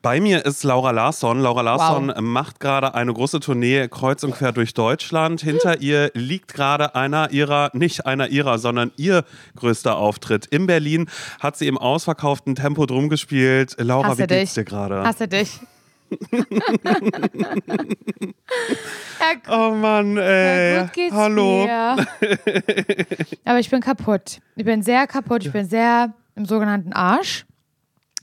Bei mir ist Laura Larsson. Laura Larsson wow. macht gerade eine große Tournee kreuz und quer durch Deutschland. Hinter ihr liegt gerade einer ihrer, nicht einer ihrer, sondern ihr größter Auftritt. In Berlin hat sie im ausverkauften Tempo drum gespielt. Laura, Hasse wie geht's dich. dir gerade? Hasse dich. oh Mann, ey. Ja, gut geht's Hallo. Mir. Aber ich bin kaputt. Ich bin sehr kaputt. Ich bin sehr im sogenannten Arsch.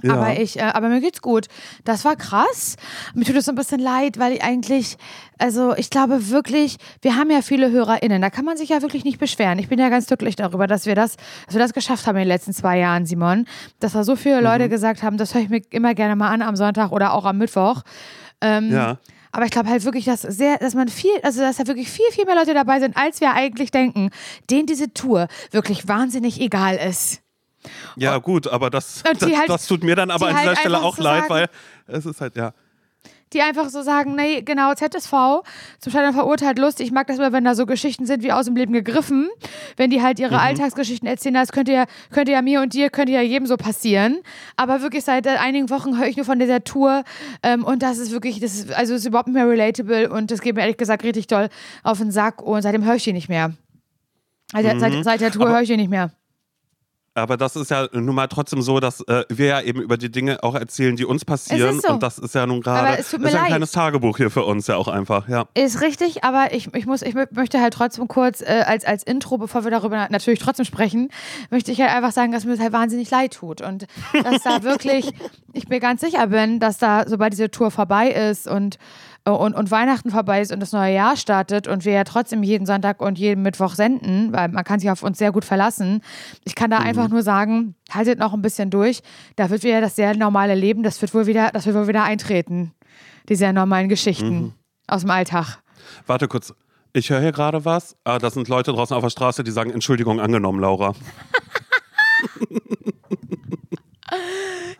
Ja. Aber ich, äh, aber mir geht's gut. Das war krass. Mir tut es so ein bisschen leid, weil ich eigentlich, also ich glaube wirklich, wir haben ja viele HörerInnen. Da kann man sich ja wirklich nicht beschweren. Ich bin ja ganz glücklich darüber, dass wir das, dass wir das geschafft haben in den letzten zwei Jahren, Simon. Dass da so viele Leute mhm. gesagt haben, das höre ich mir immer gerne mal an am Sonntag oder auch am Mittwoch. Ähm, ja. Aber ich glaube halt wirklich, dass sehr, dass man viel, also dass da wirklich viel, viel mehr Leute dabei sind, als wir eigentlich denken, denen diese Tour wirklich wahnsinnig egal ist. Ja, gut, aber das, das, halt, das, tut mir dann aber an dieser halt Stelle auch so leid, sagen, weil es ist halt, ja. Die einfach so sagen, nee, genau, ZSV, zum Scheitern verurteilt, lustig. Ich mag das immer, wenn da so Geschichten sind wie aus dem Leben gegriffen. Wenn die halt ihre mhm. Alltagsgeschichten erzählen, das könnte ja, könnte ja mir und dir, könnte ja jedem so passieren. Aber wirklich seit äh, einigen Wochen höre ich nur von dieser Tour ähm, und das ist wirklich, das ist, also ist überhaupt nicht mehr relatable und das geht mir ehrlich gesagt richtig doll auf den Sack und seitdem höre ich die nicht mehr. Also mhm. seit, seit der Tour höre ich die nicht mehr. Aber das ist ja nun mal trotzdem so, dass äh, wir ja eben über die Dinge auch erzählen, die uns passieren. So. Und das ist ja nun gerade ist ja ein kleines Tagebuch hier für uns ja auch einfach. Ja. Ist richtig, aber ich, ich, muss, ich möchte halt trotzdem kurz äh, als, als Intro, bevor wir darüber natürlich trotzdem sprechen, möchte ich halt einfach sagen, dass mir das halt wahnsinnig leid tut. Und dass da wirklich, ich mir ganz sicher bin, dass da, sobald diese Tour vorbei ist und und, und Weihnachten vorbei ist und das neue Jahr startet und wir ja trotzdem jeden Sonntag und jeden Mittwoch senden, weil man kann sich auf uns sehr gut verlassen. Ich kann da mhm. einfach nur sagen, haltet noch ein bisschen durch. Da wird wieder das sehr normale Leben, das wird wohl wieder, das wird wohl wieder eintreten. Die sehr normalen Geschichten mhm. aus dem Alltag. Warte kurz. Ich höre hier gerade was. Ah, das sind Leute draußen auf der Straße, die sagen Entschuldigung angenommen, Laura.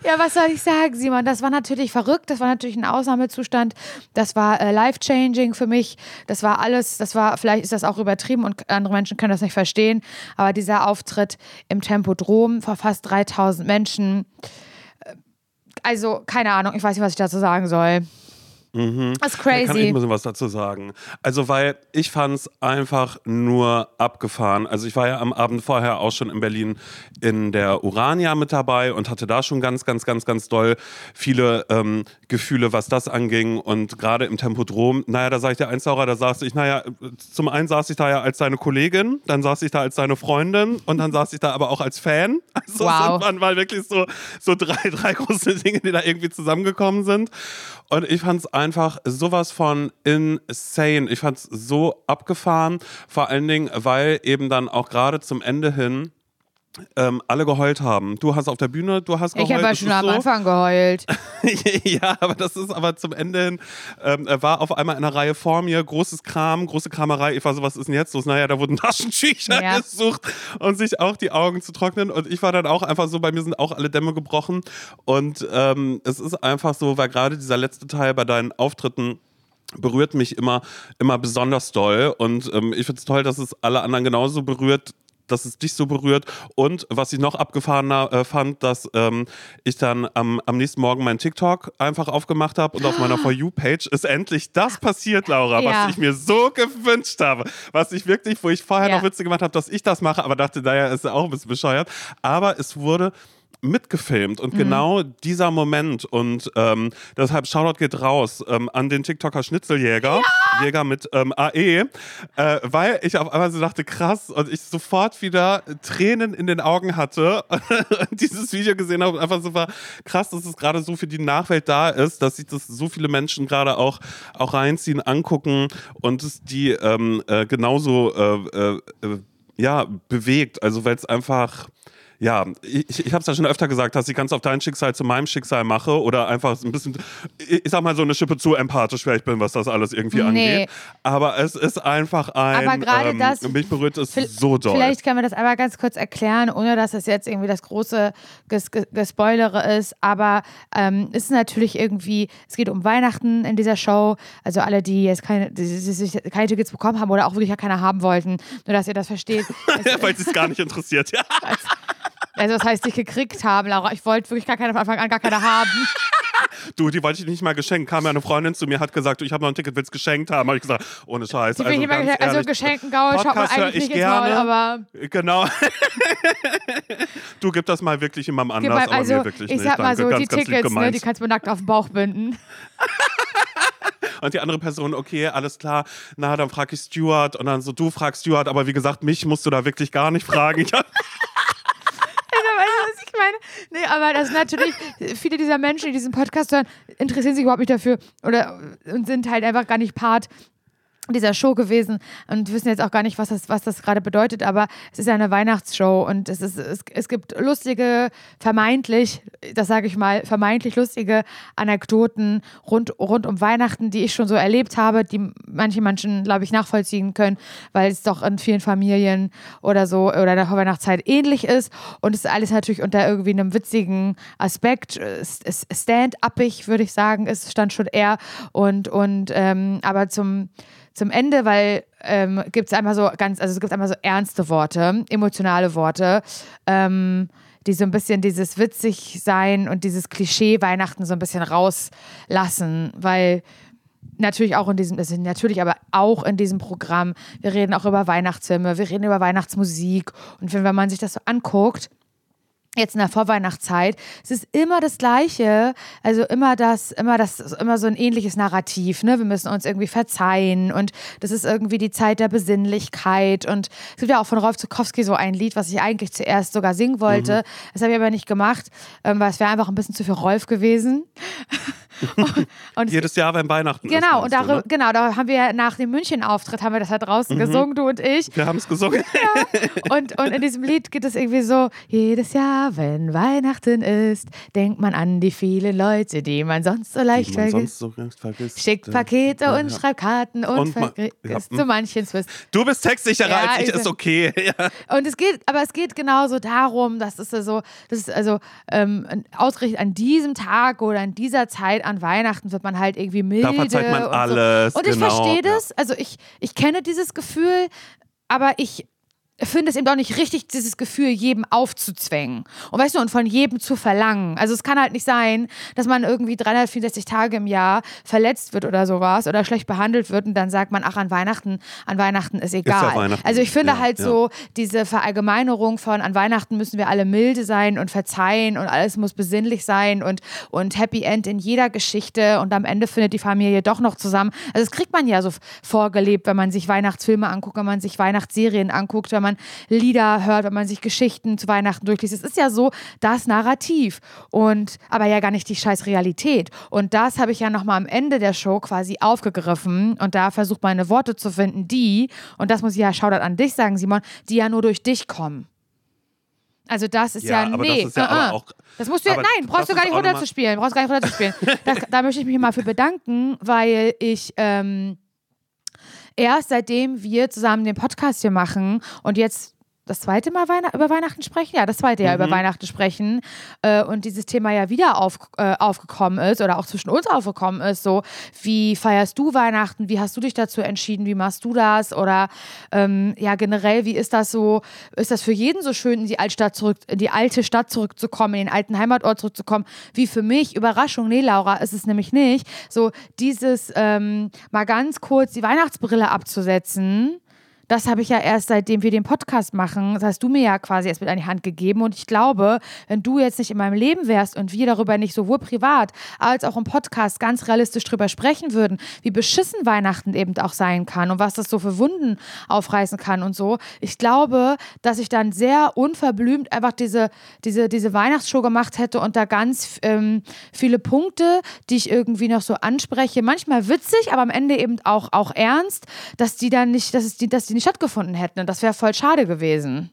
Ja, was soll ich sagen, Simon? Das war natürlich verrückt. Das war natürlich ein Ausnahmezustand. Das war äh, life-changing für mich. Das war alles, das war, vielleicht ist das auch übertrieben und andere Menschen können das nicht verstehen. Aber dieser Auftritt im Tempodrom vor fast 3000 Menschen, äh, also keine Ahnung, ich weiß nicht, was ich dazu sagen soll. Mhm. Das ist crazy. Da kann ich ein bisschen was dazu sagen. Also, weil ich fand es einfach nur abgefahren. Also, ich war ja am Abend vorher auch schon in Berlin in der Urania mit dabei und hatte da schon ganz, ganz, ganz, ganz doll viele ähm, Gefühle, was das anging. Und gerade im Tempodrom, naja, da sag ich dir eins, Laura, da saß ich, naja, zum einen saß ich da ja als deine Kollegin, dann saß ich da als deine Freundin und dann saß ich da aber auch als Fan. Also, wow. waren, waren wirklich so, so drei, drei große Dinge, die da irgendwie zusammengekommen sind. Und ich fand es einfach sowas von insane. Ich fand es so abgefahren, vor allen Dingen, weil eben dann auch gerade zum Ende hin ähm, alle geheult haben. Du hast auf der Bühne, du hast geheult. Ich habe ja schon am so. Anfang geheult. ja, aber das ist aber zum Ende hin, ähm, war auf einmal in einer Reihe vor mir, großes Kram, große Kramerei. Ich war so, was ist denn jetzt los? Naja, da wurden Taschentücher ja. gesucht und sich auch die Augen zu trocknen. Und ich war dann auch einfach so, bei mir sind auch alle Dämme gebrochen. Und ähm, es ist einfach so, weil gerade dieser letzte Teil bei deinen Auftritten berührt mich immer, immer besonders doll. Und ähm, ich finde es toll, dass es alle anderen genauso berührt, dass es dich so berührt. Und was ich noch abgefahrener äh, fand, dass ähm, ich dann am, am nächsten Morgen meinen TikTok einfach aufgemacht habe und auf meiner For You-Page ist endlich das passiert, Laura, ja. was ich mir so gewünscht habe. Was ich wirklich, wo ich vorher ja. noch Witze gemacht habe, dass ich das mache, aber dachte, naja, ist ja auch ein bisschen bescheuert. Aber es wurde mitgefilmt und mhm. genau dieser Moment und ähm, deshalb Shoutout geht raus ähm, an den TikToker Schnitzeljäger, ja! Jäger mit ähm, AE, äh, weil ich auf einmal so dachte, krass und ich sofort wieder Tränen in den Augen hatte und dieses Video gesehen habe und einfach so war krass, dass es gerade so für die Nachwelt da ist, dass sich das so viele Menschen gerade auch, auch reinziehen, angucken und es die ähm, äh, genauso äh, äh, äh ja, bewegt, also weil es einfach ja, ich, ich habe es ja schon öfter gesagt, dass ich ganz auf dein Schicksal zu meinem Schicksal mache oder einfach ein bisschen, ich sag mal so eine Schippe zu empathisch vielleicht bin, was das alles irgendwie nee. angeht. Aber es ist einfach ein, aber gerade ähm, das, mich berührt es so doll. Vielleicht können wir das aber ganz kurz erklären, ohne dass es jetzt irgendwie das große Ges Gespoilere ist, aber ähm, es ist natürlich irgendwie, es geht um Weihnachten in dieser Show, also alle, die jetzt keine, die, die, keine Tickets bekommen haben oder auch wirklich keine haben wollten, nur dass ihr das versteht. Weil es gar nicht interessiert, ja. Also das heißt, ich gekriegt haben, Laura. Ich wollte wirklich gar keine von Anfang an gar keine haben. du, die wollte ich nicht mal geschenken. Kam ja eine Freundin zu mir, hat gesagt, du, ich habe noch ein Ticket, willst geschenkt haben. Habe ich gesagt, ohne Scheiß. Die also, ganz ehrlich, also geschenken Gaul schaut man eigentlich nicht gerne, ins Maul, aber... Genau. du, gib das mal wirklich jemandem anders, mal, also, aber mir wirklich ich nicht. Ich sag mal so, ganz, die ganz Tickets, ne, die kannst du mir nackt auf den Bauch binden. Und die andere Person, okay, alles klar, na, dann frage ich Stuart und dann so, du fragst Stuart, aber wie gesagt, mich musst du da wirklich gar nicht fragen. Ich ich meine? Nee, aber das sind natürlich, viele dieser Menschen, die diesen Podcast hören, interessieren sich überhaupt nicht dafür oder und sind halt einfach gar nicht Part dieser Show gewesen. Und wissen jetzt auch gar nicht, was das, was das gerade bedeutet, aber es ist ja eine Weihnachtsshow und es, ist, es, es gibt lustige, vermeintlich, das sage ich mal, vermeintlich lustige Anekdoten rund, rund um Weihnachten, die ich schon so erlebt habe, die manche Menschen, glaube ich, nachvollziehen können, weil es doch in vielen Familien oder so oder in der Weihnachtszeit ähnlich ist. Und es ist alles natürlich unter irgendwie einem witzigen Aspekt, stand-uppig, würde ich sagen, es stand schon eher und, und ähm, aber zum zum Ende, weil ähm, gibt es einmal so ganz, also es gibt einmal so ernste Worte, emotionale Worte, ähm, die so ein bisschen dieses witzig sein und dieses Klischee Weihnachten so ein bisschen rauslassen, weil natürlich auch in diesem, ist natürlich aber auch in diesem Programm, wir reden auch über Weihnachtsfilme, wir reden über Weihnachtsmusik und wenn man sich das so anguckt, jetzt in der Vorweihnachtszeit, es ist immer das Gleiche, also immer das, immer das, immer so ein ähnliches Narrativ, ne? Wir müssen uns irgendwie verzeihen und das ist irgendwie die Zeit der Besinnlichkeit und es gibt ja auch von Rolf Zukowski so ein Lied, was ich eigentlich zuerst sogar singen wollte, mhm. das habe ich aber nicht gemacht, ähm, weil es wäre einfach ein bisschen zu viel Rolf gewesen. Jedes Jahr beim Weihnachten. Genau, und darüber, ne? genau, da haben wir nach dem München-Auftritt haben wir das halt draußen mhm. gesungen, du und ich. Wir haben es gesungen. Ja. Und, und in diesem Lied geht es irgendwie so, jedes Jahr, wenn Weihnachten ist, denkt man an die vielen Leute, die man sonst so leicht vergisst. So vergisst. Schickt Pakete ja, und ja. schreibt Karten und, und vergisst ja. zu manchen Twist. Du bist textsicherer als ich, ist okay. Und es geht, aber es geht genauso darum, dass es so, das ist also ähm, ausgerechnet an diesem Tag oder an dieser Zeit an Weihnachten wird man halt irgendwie milde. Da verzeiht man alles. So. Und ich genau. verstehe das. Also ich, ich kenne dieses Gefühl, aber ich finde es eben auch nicht richtig, dieses Gefühl jedem aufzuzwängen. Und weißt du, und von jedem zu verlangen. Also es kann halt nicht sein, dass man irgendwie 364 Tage im Jahr verletzt wird oder sowas oder schlecht behandelt wird und dann sagt man, ach, an Weihnachten, an Weihnachten ist egal. Ist Weihnachten. Also ich finde ja, halt ja. so diese Verallgemeinerung von an Weihnachten müssen wir alle milde sein und verzeihen und alles muss besinnlich sein und, und Happy End in jeder Geschichte und am Ende findet die Familie doch noch zusammen. Also das kriegt man ja so vorgelebt, wenn man sich Weihnachtsfilme anguckt, wenn man sich Weihnachtsserien anguckt, wenn man man Lieder hört, wenn man sich Geschichten zu Weihnachten durchliest. Es ist ja so das Narrativ und aber ja gar nicht die scheiß Realität. Und das habe ich ja nochmal am Ende der Show quasi aufgegriffen und da versucht meine Worte zu finden, die, und das muss ich ja Shoutout an dich sagen, Simon, die ja nur durch dich kommen. Also das ist ja, ja nee. Das, ja uh -uh. auch, das musst du ja, nein, brauchst du gar nicht runterzuspielen. Brauchst gar nicht runterzuspielen. das, da möchte ich mich mal für bedanken, weil ich ähm, erst seitdem wir zusammen den Podcast hier machen und jetzt das zweite Mal Weihn über Weihnachten sprechen? Ja, das zweite Jahr mhm. über Weihnachten sprechen äh, und dieses Thema ja wieder auf, äh, aufgekommen ist oder auch zwischen uns aufgekommen ist. So, wie feierst du Weihnachten? Wie hast du dich dazu entschieden? Wie machst du das? Oder ähm, ja, generell, wie ist das so? Ist das für jeden so schön, in die Altstadt zurück, in die alte Stadt zurückzukommen, in den alten Heimatort zurückzukommen? Wie für mich? Überraschung, nee, Laura, ist es nämlich nicht. So, dieses ähm, mal ganz kurz die Weihnachtsbrille abzusetzen das habe ich ja erst seitdem wir den Podcast machen, das hast du mir ja quasi erst mit an die Hand gegeben. Und ich glaube, wenn du jetzt nicht in meinem Leben wärst und wir darüber nicht sowohl privat als auch im Podcast ganz realistisch drüber sprechen würden, wie beschissen Weihnachten eben auch sein kann und was das so für Wunden aufreißen kann und so. Ich glaube, dass ich dann sehr unverblümt einfach diese, diese, diese Weihnachtsshow gemacht hätte und da ganz ähm, viele Punkte, die ich irgendwie noch so anspreche, manchmal witzig, aber am Ende eben auch, auch ernst, dass die dann nicht, dass es die, dass die nicht stattgefunden hätten. Und das wäre voll schade gewesen.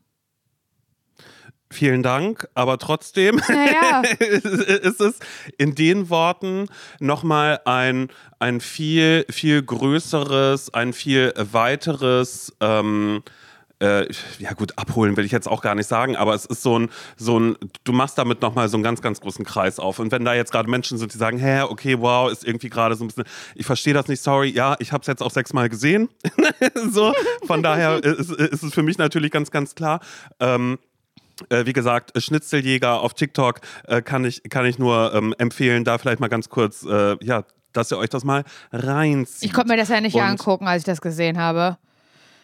Vielen Dank, aber trotzdem naja. ist es in den Worten nochmal ein, ein viel, viel größeres, ein viel weiteres ähm, äh, ja gut, abholen will ich jetzt auch gar nicht sagen, aber es ist so ein, so ein, du machst damit nochmal so einen ganz, ganz großen Kreis auf. Und wenn da jetzt gerade Menschen sind, die sagen, hä, okay, wow, ist irgendwie gerade so ein bisschen, ich verstehe das nicht, sorry, ja, ich habe es jetzt auch sechsmal gesehen. so, von daher ist, ist, es für mich natürlich ganz, ganz klar. Ähm, Äh, wie gesagt, Schnitzeljäger auf TikTok äh, kann, ich, kann ich nur ähm, empfehlen, da vielleicht mal ganz kurz, äh, ja, dass ihr euch das mal reinzieht. Ich konnte mir das ja nicht und angucken, als ich das gesehen habe.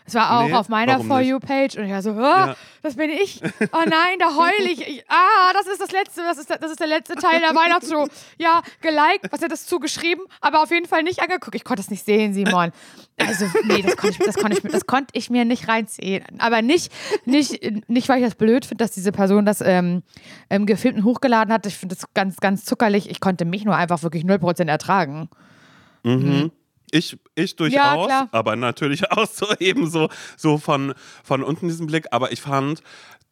Es war auch nee, auf meiner For You-Page und ich war so, oh, ja. das bin ich. Oh nein, da heul ich. ich. Ah, das ist das letzte, das ist, das ist der letzte Teil der Weihnachtsshow. Ja, geliked, was hat das zugeschrieben, aber auf jeden Fall nicht angeguckt. Ich konnte es nicht sehen, Simon. Also, nee, das konnte ich, das konnte ich, das konnte ich mir nicht reinziehen. Aber nicht, nicht, nicht weil ich das blöd finde, dass diese Person das ähm, ähm, gefilmt und hochgeladen hat. Ich finde das ganz, ganz zuckerlich. Ich konnte mich nur einfach wirklich 0% ertragen. Mhm. mhm. Ich, ich durchaus, ja, aber natürlich auch so eben so, so von, von unten diesen Blick. Aber ich fand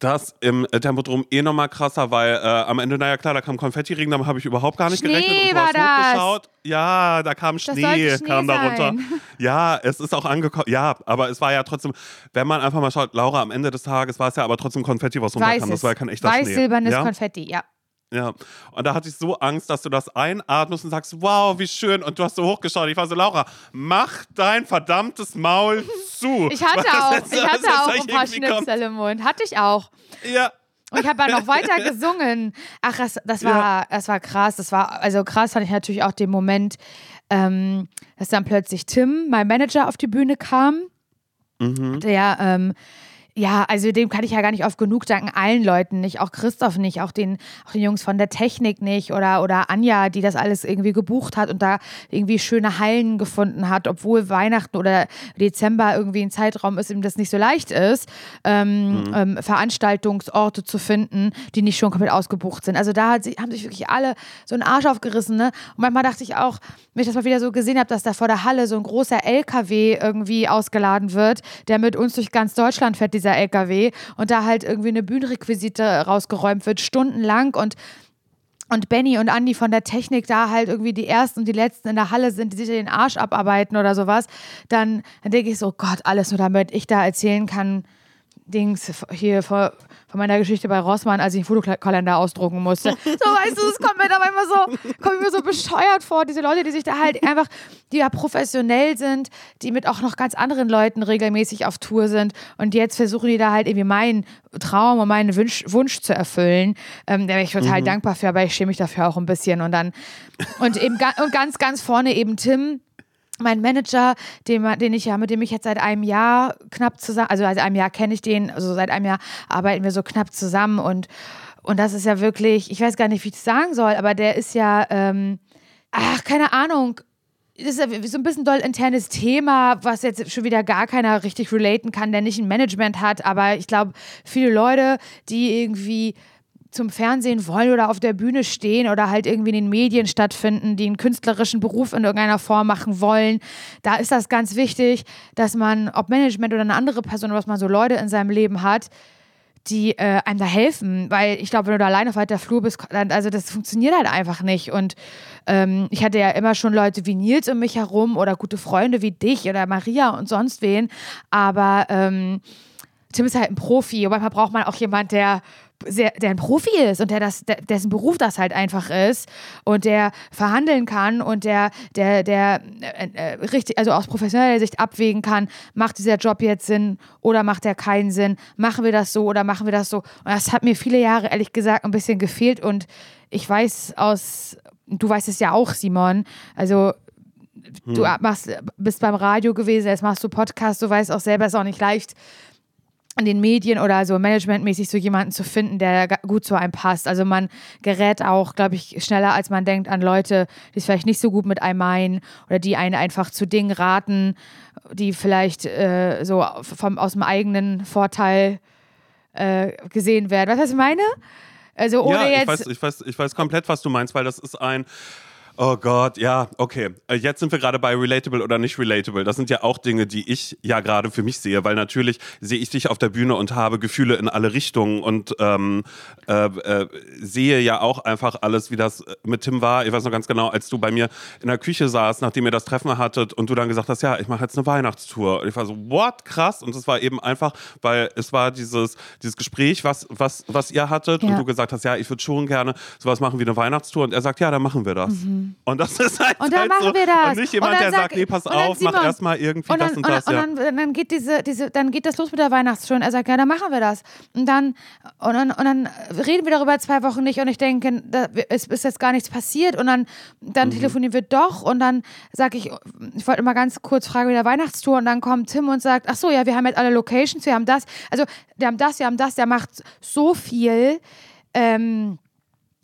das im Tempodrom eh nochmal krasser, weil äh, am Ende, naja klar, da kam Konfettiregen, damit habe ich überhaupt gar nicht Schnee gerechnet. Und du war hast das. hochgeschaut. Ja, da kam Schnee, Schnee kam darunter. Ja, es ist auch angekommen. Ja, aber es war ja trotzdem, wenn man einfach mal schaut, Laura, am Ende des Tages war es ja aber trotzdem Konfetti, was runterkam. Das war ja kein echter Weiß, Schnee. Weiß-silbernes ja? Konfetti, ja. Ja, und da hatte ich so Angst, dass du das einatmest und sagst, wow, wie schön. Und du hast so hochgeschaut. Ich war so, Laura, mach dein verdammtes Maul zu. Ich hatte auch, ich hatte auch ein paar Schnipsel im Mund. Hatte ich auch. Ja. Und ich habe ja noch weiter gesungen. Ach, das, das war, ja. das war krass. Das war, also krass fand ich natürlich auch den Moment, ähm, dass dann plötzlich Tim, mein Manager, auf die Bühne kam. Mhm. Der, ähm, ja, also dem kann ich ja gar nicht oft genug danken, allen Leuten nicht, auch Christoph nicht, auch den, auch den Jungs von der Technik nicht oder, oder Anja, die das alles irgendwie gebucht hat und da irgendwie schöne Hallen gefunden hat, obwohl Weihnachten oder Dezember irgendwie ein Zeitraum ist, in dem das nicht so leicht ist, ähm, mhm. ähm, Veranstaltungsorte zu finden, die nicht schon komplett ausgebucht sind. Also da sie, haben sich wirklich alle so einen Arsch aufgerissen. Ne? Und manchmal dachte ich auch, wenn ich das mal wieder so gesehen habe, dass da vor der Halle so ein großer LKW irgendwie ausgeladen wird, der mit uns durch ganz Deutschland fährt, dieser LKW und da halt irgendwie eine Bühnenrequisite rausgeräumt wird, stundenlang und und Benny und Andy von der Technik da halt irgendwie die ersten und die letzten in der Halle sind, die sich den Arsch abarbeiten oder sowas, dann, dann denke ich so, Gott, alles nur damit ich da erzählen kann, Dings hier vor, von meiner Geschichte bei Rossmann, als ich einen Fotokalender ausdrucken musste. So, weißt du, es kommt mir dabei immer so, kommt mir so bescheuert vor, diese Leute, die sich da halt einfach, die ja professionell sind, die mit auch noch ganz anderen Leuten regelmäßig auf Tour sind und jetzt versuchen die da halt irgendwie meinen Traum und meinen Wunsch, Wunsch zu erfüllen. Ähm, da wäre ich total mhm. dankbar für, aber ich schäme mich dafür auch ein bisschen und dann, und eben, und ganz, ganz vorne eben Tim, mein Manager, den, den ich ja, mit dem ich jetzt seit einem Jahr knapp zusammen, also seit einem Jahr kenne ich den, also seit einem Jahr arbeiten wir so knapp zusammen und, und das ist ja wirklich, ich weiß gar nicht, wie ich das sagen soll, aber der ist ja, ähm, ach, keine Ahnung, das ist ja so ein bisschen doll internes Thema, was jetzt schon wieder gar keiner richtig relaten kann, der nicht ein Management hat, aber ich glaube, viele Leute, die irgendwie zum Fernsehen wollen oder auf der Bühne stehen oder halt irgendwie in den Medien stattfinden, die einen künstlerischen Beruf in irgendeiner Form machen wollen, da ist das ganz wichtig, dass man, ob Management oder eine andere Person, was man so Leute in seinem Leben hat, die äh, einem da helfen, weil ich glaube, wenn du da alleine auf weiter Flur bist, dann, also das funktioniert halt einfach nicht. Und ähm, ich hatte ja immer schon Leute wie Nils um mich herum oder gute Freunde wie dich oder Maria und sonst wen, aber ähm, Tim ist halt ein Profi und manchmal braucht man auch jemand, der sehr, der ein Profi ist und der das, der, dessen Beruf das halt einfach ist und der verhandeln kann und der, der, der äh, äh, richtig, also aus professioneller Sicht abwägen kann, macht dieser Job jetzt Sinn oder macht er keinen Sinn? Machen wir das so oder machen wir das so? Und das hat mir viele Jahre ehrlich gesagt ein bisschen gefehlt und ich weiß aus, du weißt es ja auch, Simon, also du hm. machst, bist beim Radio gewesen, jetzt machst du Podcast, du weißt auch selber, es ist auch nicht leicht, in den Medien oder so managementmäßig so jemanden zu finden, der gut zu einem passt. Also man gerät auch, glaube ich, schneller als man denkt an Leute, die es vielleicht nicht so gut mit einem meinen oder die einen einfach zu Dingen raten, die vielleicht äh, so vom, aus dem eigenen Vorteil äh, gesehen werden. Was heißt ich meine? Also ohne ja, jetzt. weiß, ich, weiß, ich weiß komplett, was du meinst, weil das ist ein Oh Gott, ja, okay. Äh, jetzt sind wir gerade bei relatable oder nicht relatable. Das sind ja auch Dinge, die ich ja gerade für mich sehe, weil natürlich sehe ich dich auf der Bühne und habe Gefühle in alle Richtungen und ähm, äh, äh, sehe ja auch einfach alles, wie das mit Tim war. Ich weiß noch ganz genau, als du bei mir in der Küche saßt, nachdem ihr das Treffen hattet und du dann gesagt hast, ja, ich mache jetzt eine Weihnachtstour. Und ich war so, what, krass. Und es war eben einfach, weil es war dieses, dieses Gespräch, was, was, was ihr hattet ja. und du gesagt hast, ja, ich würde schon gerne sowas machen wie eine Weihnachtstour. Und er sagt, ja, dann machen wir das. Mhm. Und das ist halt, und dann halt machen so. wir das. Und nicht jemand, der sagt, nee, pass auf, Simon, mach erstmal irgendwie und dann, das und das. Und, ja. und dann, dann, geht diese, diese, dann geht das los mit der Weihnachtsshow. Und er sagt, ja, dann machen wir das. Und dann, und dann, und dann reden wir darüber zwei Wochen nicht und ich denke, da, es ist jetzt gar nichts passiert. Und dann, dann mhm. telefonieren wir doch und dann sage ich, ich wollte mal ganz kurz fragen mit der Weihnachtstour und dann kommt Tim und sagt, ach so, ja, wir haben jetzt alle Locations, wir haben das. Also, wir haben das, wir haben das, der macht so viel. Ähm,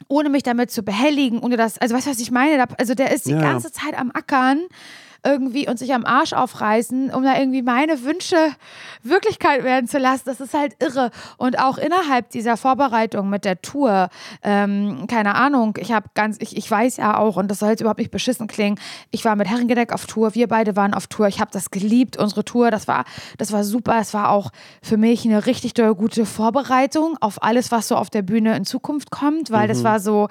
ohne mich damit zu behelligen, ohne das, also weißt du, was ich meine? Also der ist die ja. ganze Zeit am Ackern irgendwie und sich am Arsch aufreißen, um da irgendwie meine Wünsche Wirklichkeit werden zu lassen. Das ist halt irre. Und auch innerhalb dieser Vorbereitung mit der Tour, ähm, keine Ahnung, ich habe ganz, ich, ich weiß ja auch, und das soll jetzt überhaupt nicht beschissen klingen, ich war mit Herrengedeck auf Tour, wir beide waren auf Tour, ich habe das geliebt, unsere Tour, das war, das war super, es war auch für mich eine richtig gute Vorbereitung auf alles, was so auf der Bühne in Zukunft kommt, weil mhm. das war so,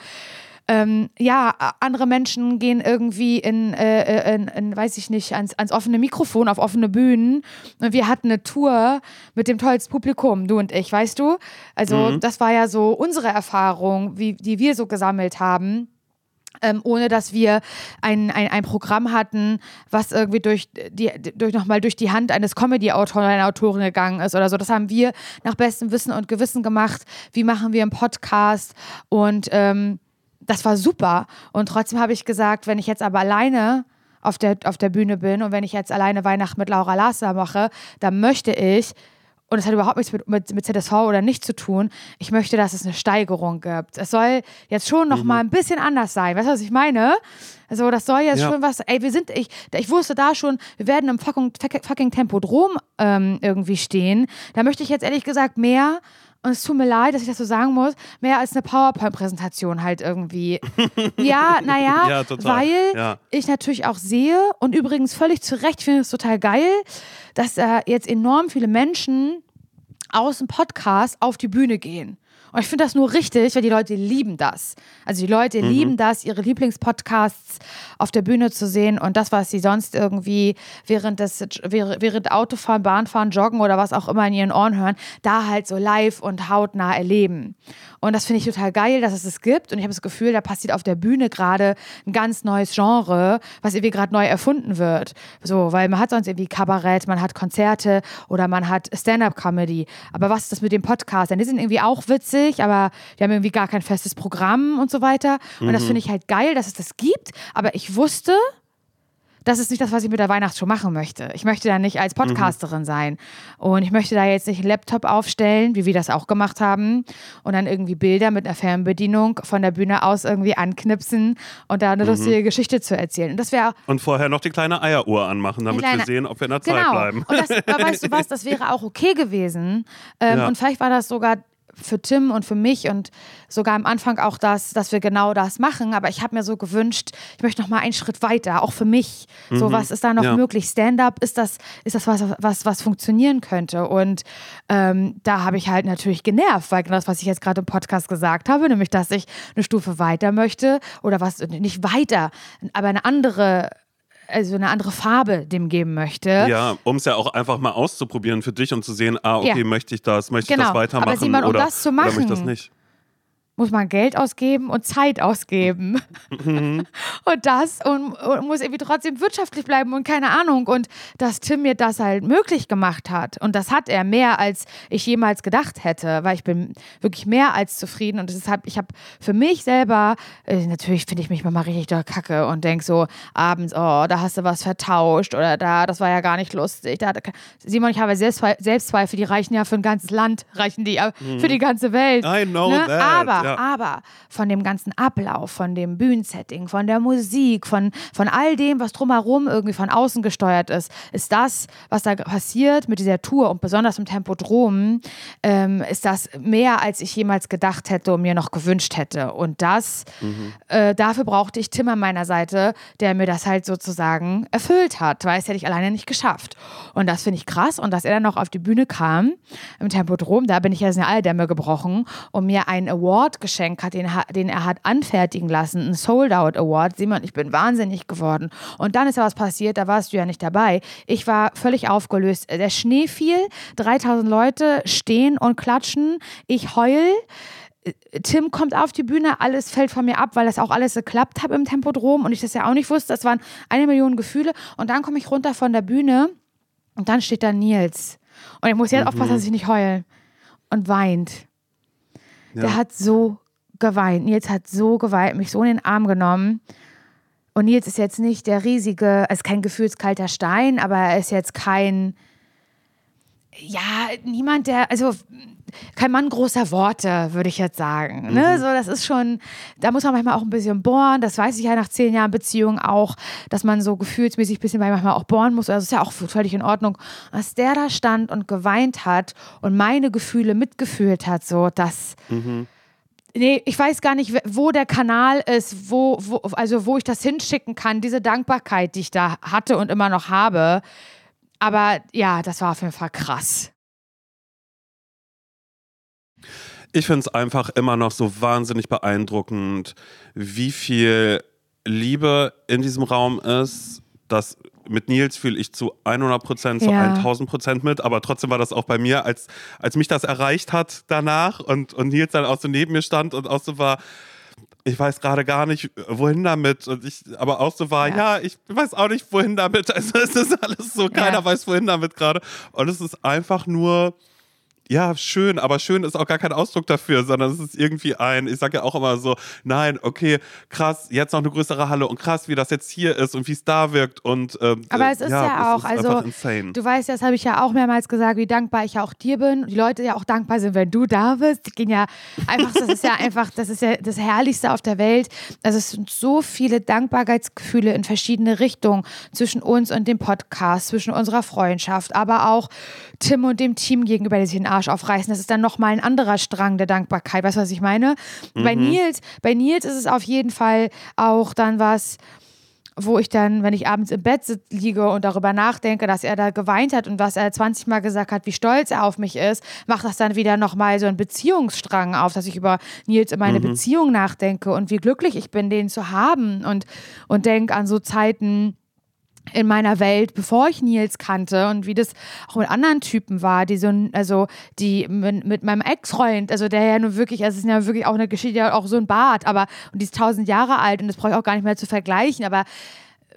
ähm, ja, andere Menschen gehen irgendwie in, äh, äh, in, in, weiß ich nicht, ans, ans offene Mikrofon, auf offene Bühnen. Und wir hatten eine Tour mit dem tollsten Publikum, du und ich, weißt du? Also, mhm. das war ja so unsere Erfahrung, wie, die wir so gesammelt haben. Ähm, ohne dass wir ein, ein, ein Programm hatten, was irgendwie durch die durch nochmal durch die Hand eines Comedy-Autors oder einer Autorin gegangen ist oder so. Das haben wir nach bestem Wissen und Gewissen gemacht. Wie machen wir einen Podcast? Und ähm, das war super. Und trotzdem habe ich gesagt, wenn ich jetzt aber alleine auf der, auf der Bühne bin und wenn ich jetzt alleine Weihnachten mit Laura Lasser mache, dann möchte ich, und es hat überhaupt nichts mit, mit, mit ZSV oder nicht zu tun, ich möchte, dass es eine Steigerung gibt. Es soll jetzt schon noch mhm. mal ein bisschen anders sein. Weißt du, was ich meine? Also, das soll jetzt ja. schon was, ey, wir sind, ich, ich wusste da schon, wir werden im fucking, fucking Tempodrom ähm, irgendwie stehen. Da möchte ich jetzt ehrlich gesagt mehr und es tut mir leid, dass ich das so sagen muss, mehr als eine PowerPoint-Präsentation halt irgendwie. ja, naja, ja, weil ja. ich natürlich auch sehe und übrigens völlig zu Recht finde es total geil, dass äh, jetzt enorm viele Menschen aus dem Podcast auf die Bühne gehen. Und ich finde das nur richtig, weil die Leute lieben das. Also die Leute mhm. lieben das, ihre Lieblingspodcasts auf der Bühne zu sehen und das, was sie sonst irgendwie während des während Autofahren, Bahnfahren, Joggen oder was auch immer in ihren Ohren hören, da halt so live und hautnah erleben. Und das finde ich total geil, dass es es gibt. Und ich habe das Gefühl, da passiert auf der Bühne gerade ein ganz neues Genre, was irgendwie gerade neu erfunden wird. So, weil man hat sonst irgendwie Kabarett, man hat Konzerte oder man hat Stand-up-Comedy. Aber was ist das mit dem Podcast? Denn die sind irgendwie auch witzig, aber die haben irgendwie gar kein festes Programm und so weiter. Und mhm. das finde ich halt geil, dass es das gibt. Aber ich wusste, das ist nicht das, was ich mit der Weihnachtsshow machen möchte. Ich möchte da nicht als mhm. Podcasterin mhm. sein. Und ich möchte da jetzt nicht einen Laptop aufstellen, wie wir das auch gemacht haben, und dann irgendwie Bilder mit einer Fernbedienung von der Bühne aus irgendwie anknipsen und da eine mhm. lustige Geschichte zu erzählen. Und das wäre Und vorher noch die kleine Eieruhr anmachen, damit kleine, wir sehen, ob wir in der Zeit genau. bleiben. Und das, weißt du was, das wäre auch okay gewesen. Ähm, ja. Und vielleicht war das sogar für Tim und für mich und sogar am Anfang auch das, dass wir genau das machen. Aber ich habe mir so gewünscht, ich möchte noch mal einen Schritt weiter, auch für mich. Mhm. So, was ist da noch ja. möglich? Stand-up, ist das, ist das was, was, was funktionieren könnte? Und ähm, da habe ich halt natürlich genervt, weil genau das, was ich jetzt gerade im Podcast gesagt habe, nämlich, dass ich eine Stufe weiter möchte oder was, nicht weiter, aber eine andere also eine andere Farbe dem geben möchte. Ja, um es ja auch einfach mal auszuprobieren für dich und zu sehen, ah, okay, ja. möchte ich das, möchte genau. ich das genau. weitermachen Aber Simon, um oder, das zu machen, oder möchte ich das nicht muss man Geld ausgeben und Zeit ausgeben. Mhm. und das und, und, muss irgendwie trotzdem wirtschaftlich bleiben und keine Ahnung. Und dass Tim mir das halt möglich gemacht hat. Und das hat er mehr, als ich jemals gedacht hätte, weil ich bin wirklich mehr als zufrieden. Und deshalb, ich habe für mich selber, äh, natürlich finde ich mich mal richtig da kacke und denke so abends, oh, da hast du was vertauscht oder da, das war ja gar nicht lustig. Da, Simon, ich habe Selbstzweifel, die reichen ja für ein ganzes Land, reichen die mhm. für die ganze Welt. I know ne? that. Aber ja. aber von dem ganzen Ablauf, von dem Bühnensetting, von der Musik, von, von all dem, was drumherum irgendwie von außen gesteuert ist, ist das, was da passiert mit dieser Tour und besonders im Tempodrom, ähm, ist das mehr, als ich jemals gedacht hätte und mir noch gewünscht hätte. Und das, mhm. äh, dafür brauchte ich Tim an meiner Seite, der mir das halt sozusagen erfüllt hat, weil es hätte ich alleine nicht geschafft. Und das finde ich krass. Und dass er dann noch auf die Bühne kam im Tempodrom, da bin ich ja in alle Dämme gebrochen und mir einen Award Geschenk hat, den, den er hat anfertigen lassen, ein Sold-Out Award. Simon, ich bin wahnsinnig geworden. Und dann ist ja was passiert, da warst du ja nicht dabei. Ich war völlig aufgelöst. Der Schnee fiel, 3000 Leute stehen und klatschen. Ich heul Tim kommt auf die Bühne, alles fällt von mir ab, weil das auch alles geklappt hat im Tempodrom und ich das ja auch nicht wusste. Das waren eine Million Gefühle. Und dann komme ich runter von der Bühne und dann steht da Nils. Und ich muss jetzt mhm. aufpassen, dass ich nicht heule. Und weint. Ja. Der hat so geweint. Nils hat so geweint, mich so in den Arm genommen. Und Nils ist jetzt nicht der riesige, er ist kein gefühlskalter Stein, aber er ist jetzt kein, ja, niemand, der, also kein Mann großer Worte, würde ich jetzt sagen. Ne? Mhm. So, das ist schon, da muss man manchmal auch ein bisschen bohren. Das weiß ich ja nach zehn Jahren Beziehung auch, dass man so gefühlsmäßig ein bisschen manchmal auch bohren muss. Das ist ja auch völlig in Ordnung. Dass der da stand und geweint hat und meine Gefühle mitgefühlt hat, so, das. Mhm. Nee, ich weiß gar nicht, wo der Kanal ist, wo, wo, also wo ich das hinschicken kann, diese Dankbarkeit, die ich da hatte und immer noch habe. Aber ja, das war auf jeden Fall krass. Ich finde es einfach immer noch so wahnsinnig beeindruckend, wie viel Liebe in diesem Raum ist. Das mit Nils fühle ich zu 100 Prozent, zu ja. 1000 Prozent mit, aber trotzdem war das auch bei mir, als, als mich das erreicht hat danach und, und Nils dann auch so neben mir stand und auch so war, ich weiß gerade gar nicht, wohin damit. Und ich, aber auch so war, ja. ja. ich weiß auch nicht, wohin damit. Also es ist alles so, keiner ja. weiß, wohin damit gerade. Und es ist einfach nur ja, schön, aber schön ist auch gar kein Ausdruck dafür, sondern es ist irgendwie ein, ich sage ja auch immer so, nein, okay, krass, jetzt noch eine größere Halle und krass, wie das jetzt hier ist und wie es da wirkt und ähm, Aber es ist ja, ja auch, ist also du weißt, das habe ich ja auch mehrmals gesagt, wie dankbar ich ja auch dir bin und die Leute ja auch dankbar sind, wenn du da bist. Die gehen ja einfach, das ist ja einfach, das ist ja das Herrlichste auf der Welt. Also es sind so viele Dankbarkeitsgefühle in verschiedene Richtungen zwischen uns und dem Podcast, zwischen unserer Freundschaft, aber auch Tim und dem Team gegenüber, die sich in Arsch aufreißen. Das ist dann nochmal ein anderer Strang der Dankbarkeit. Weißt du, was ich meine? Mhm. Bei Nils, bei Nils ist es auf jeden Fall auch dann was, wo ich dann, wenn ich abends im Bett liege und darüber nachdenke, dass er da geweint hat und was er 20 Mal gesagt hat, wie stolz er auf mich ist, macht das dann wieder nochmal so einen Beziehungsstrang auf, dass ich über Nils in meine mhm. Beziehung nachdenke und wie glücklich ich bin, den zu haben und, und denke an so Zeiten, in meiner Welt, bevor ich Nils kannte und wie das auch mit anderen Typen war, die so, also die mit, mit meinem Ex-Freund, also der ja nur wirklich, also es ist ja wirklich auch eine Geschichte, hat auch so ein Bart, aber und die ist tausend Jahre alt und das brauche ich auch gar nicht mehr zu vergleichen, aber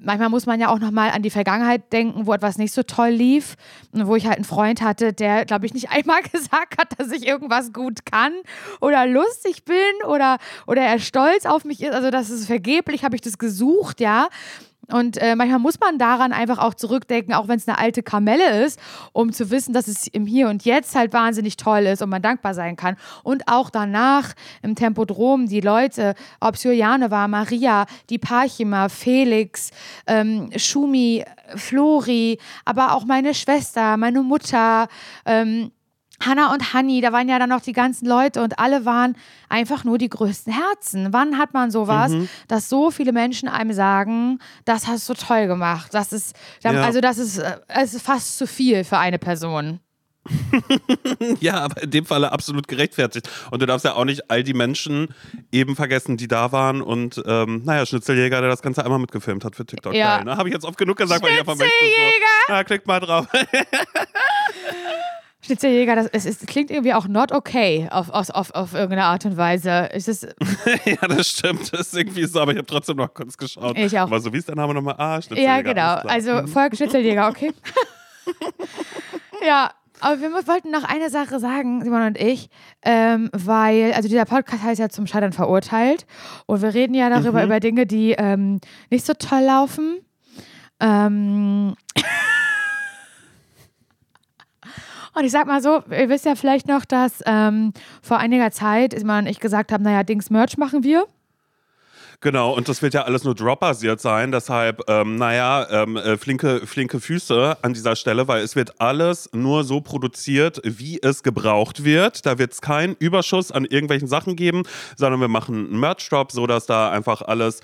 manchmal muss man ja auch nochmal an die Vergangenheit denken, wo etwas nicht so toll lief und wo ich halt einen Freund hatte, der, glaube ich, nicht einmal gesagt hat, dass ich irgendwas gut kann oder lustig bin oder, oder er stolz auf mich ist. Also das ist vergeblich, habe ich das gesucht, ja. Und äh, manchmal muss man daran einfach auch zurückdenken, auch wenn es eine alte Kamelle ist, um zu wissen, dass es im Hier und Jetzt halt wahnsinnig toll ist und man dankbar sein kann. Und auch danach im Tempodrom die Leute, ob es Juliane war, Maria, die Parchima, Felix, ähm, Schumi, Flori, aber auch meine Schwester, meine Mutter, ähm, Hanna und Hanni, da waren ja dann noch die ganzen Leute und alle waren einfach nur die größten Herzen. Wann hat man sowas, mhm. dass so viele Menschen einem sagen, das hast du toll gemacht? Das ist, also das ist, äh, es ist fast zu viel für eine Person. ja, aber in dem Falle absolut gerechtfertigt. Und du darfst ja auch nicht all die Menschen eben vergessen, die da waren. Und ähm, naja, Schnitzeljäger, der das Ganze einmal mitgefilmt hat für TikTok. Ja. ne? Habe ich jetzt oft genug gesagt, weil ich einfach möchte. So, na, klickt mal drauf. Schnitzeljäger, das, es, es, klingt irgendwie auch not okay auf, auf, auf, auf irgendeine Art und Weise. Ist es ja, das stimmt. Das ist irgendwie so, aber ich habe trotzdem noch kurz geschaut. Ich auch. Aber so wie ist der Name nochmal? Ah, Schnitzeljäger. Ja, genau. Also mhm. Volk Schnitzeljäger, okay. ja, aber wir wollten noch eine Sache sagen, Simon und ich, ähm, weil, also dieser Podcast heißt ja zum Scheitern verurteilt und wir reden ja darüber, mhm. über Dinge, die ähm, nicht so toll laufen. Ähm, Und ich sag mal so, ihr wisst ja vielleicht noch, dass ähm, vor einiger Zeit man ich gesagt habe, naja, Dings Merch machen wir. Genau, und das wird ja alles nur Drop-basiert sein. Deshalb, ähm, naja, ähm, äh, flinke, flinke Füße an dieser Stelle, weil es wird alles nur so produziert, wie es gebraucht wird. Da wird es keinen Überschuss an irgendwelchen Sachen geben, sondern wir machen einen Merch-Drop, sodass da einfach alles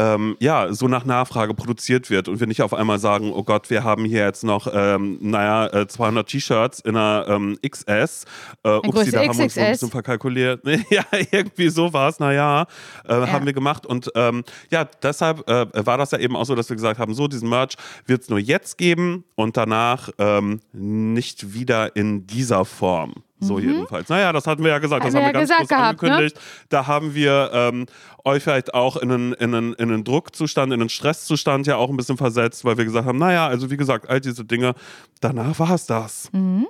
ähm, ja, so nach Nachfrage produziert wird und wir nicht auf einmal sagen, oh Gott, wir haben hier jetzt noch, ähm, naja, 200 äh, T-Shirts in einer ähm, XS. Äh, upsi, da haben wir uns so ein bisschen verkalkuliert. ja, irgendwie sowas, naja, äh, ja. haben wir gemacht und ähm, ja, deshalb äh, war das ja eben auch so, dass wir gesagt haben, so, diesen Merch wird es nur jetzt geben und danach ähm, nicht wieder in dieser Form. So mhm. jedenfalls. Naja, das hatten wir ja gesagt, das haben, wir, wir ganz kurz gehabt, ne? angekündigt. Ne? Da haben wir ähm, euch vielleicht auch in einen, in, einen, in einen Druckzustand, in einen Stresszustand ja auch ein bisschen versetzt, weil wir gesagt haben, naja, also wie gesagt, all diese Dinge, danach war es das. Mhm.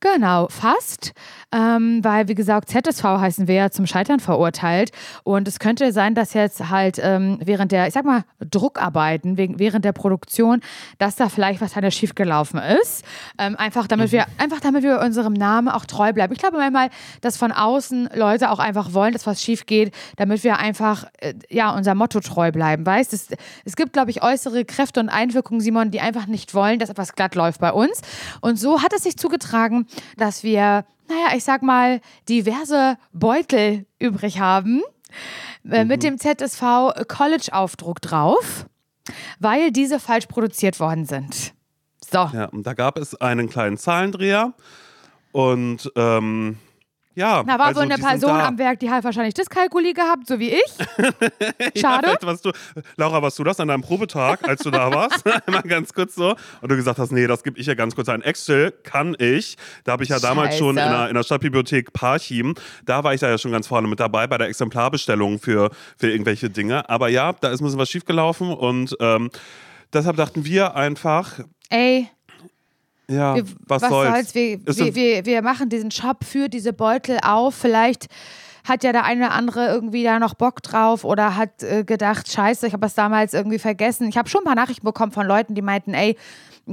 Genau, fast, ähm, weil wie gesagt, ZSV heißen wir ja zum Scheitern verurteilt und es könnte sein, dass jetzt halt ähm, während der, ich sag mal, Druckarbeiten, wegen, während der Produktion, dass da vielleicht was an schief gelaufen ist, ähm, einfach damit mhm. wir, einfach damit wir unserem Namen auch treu bleiben. Ich glaube manchmal, dass von außen Leute auch einfach wollen, dass was schief geht, damit wir einfach äh, ja unser Motto treu bleiben, weißt? Es, es gibt, glaube ich, äußere Kräfte und Einwirkungen, Simon, die einfach nicht wollen, dass etwas glatt läuft bei uns und so hat es sich zugetragen beigetragen, dass wir, naja, ich sag mal, diverse Beutel übrig haben äh, mhm. mit dem ZSV College-Aufdruck drauf, weil diese falsch produziert worden sind. So. Ja, und da gab es einen kleinen Zahlendreher und ähm, ja, Na, war also wohl eine Person am Werk, die halt wahrscheinlich Dyskalkulie gehabt, so wie ich. Schade. ja, warst du, Laura, warst du das an deinem Probetag, als du da warst? Mal ganz kurz so. Und du gesagt hast, nee, das gebe ich ja ganz kurz ein. Excel kann ich. Da habe ich ja Scheiße. damals schon in der, in der Stadtbibliothek Parchim, da war ich da ja schon ganz vorne mit dabei bei der Exemplarbestellung für, für irgendwelche Dinge. Aber ja, da ist ein bisschen was schiefgelaufen und ähm, deshalb dachten wir einfach. Ey, ja, wir, was, was soll's. soll's? Wir, wir, wir, wir machen diesen Shop für diese Beutel auf. Vielleicht hat ja der eine oder andere irgendwie da noch Bock drauf oder hat äh, gedacht, scheiße, ich habe das damals irgendwie vergessen. Ich habe schon ein paar Nachrichten bekommen von Leuten, die meinten, ey,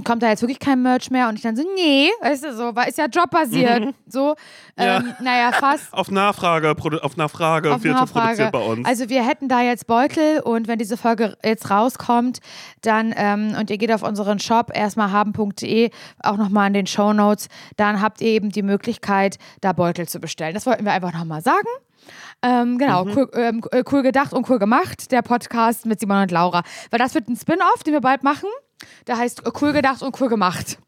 kommt da jetzt wirklich kein Merch mehr? Und ich dann so, nee, weißt du, so, weil ist ja jobbasiert. Mhm. So, ähm, ja. naja, fast. auf Nachfrage, auf Nachfrage auf wird Nachfrage. produziert bei uns. Also wir hätten da jetzt Beutel und wenn diese Folge jetzt rauskommt, dann, ähm, und ihr geht auf unseren Shop, erstmal haben.de, auch nochmal in den Show Notes, dann habt ihr eben die Möglichkeit, da Beutel zu bestellen. Das wollten wir einfach nochmal sagen. Ähm, genau, mhm. cool, ähm, äh, cool, gedacht und cool gemacht, der Podcast mit Simon und Laura. Weil das wird ein Spin-off, den wir bald machen. Der heißt Cool gedacht und cool gemacht.